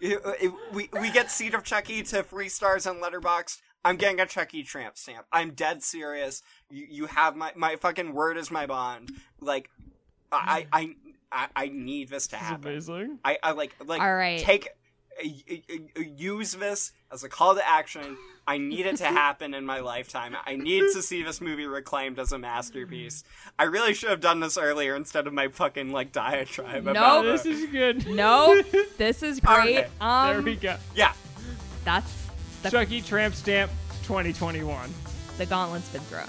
It- it- we we get Seed of Chucky to three stars on Letterboxd. I'm getting a Chucky tramp stamp. I'm dead serious. You you have my my fucking word is my bond. Like I I I, I need this to This is happen. amazing. I, I like like All right. take use this as a call to action. I need it to [laughs] happen in my lifetime. I need to see this movie reclaimed as a masterpiece. I really should have done this earlier instead of my fucking like diatribe. No. about Oh, this is good. No, [laughs] this is great. Okay, Um, there we go. yeah. that's the, Chucky Tramp Stamp 2021. the gauntlet's been thrown.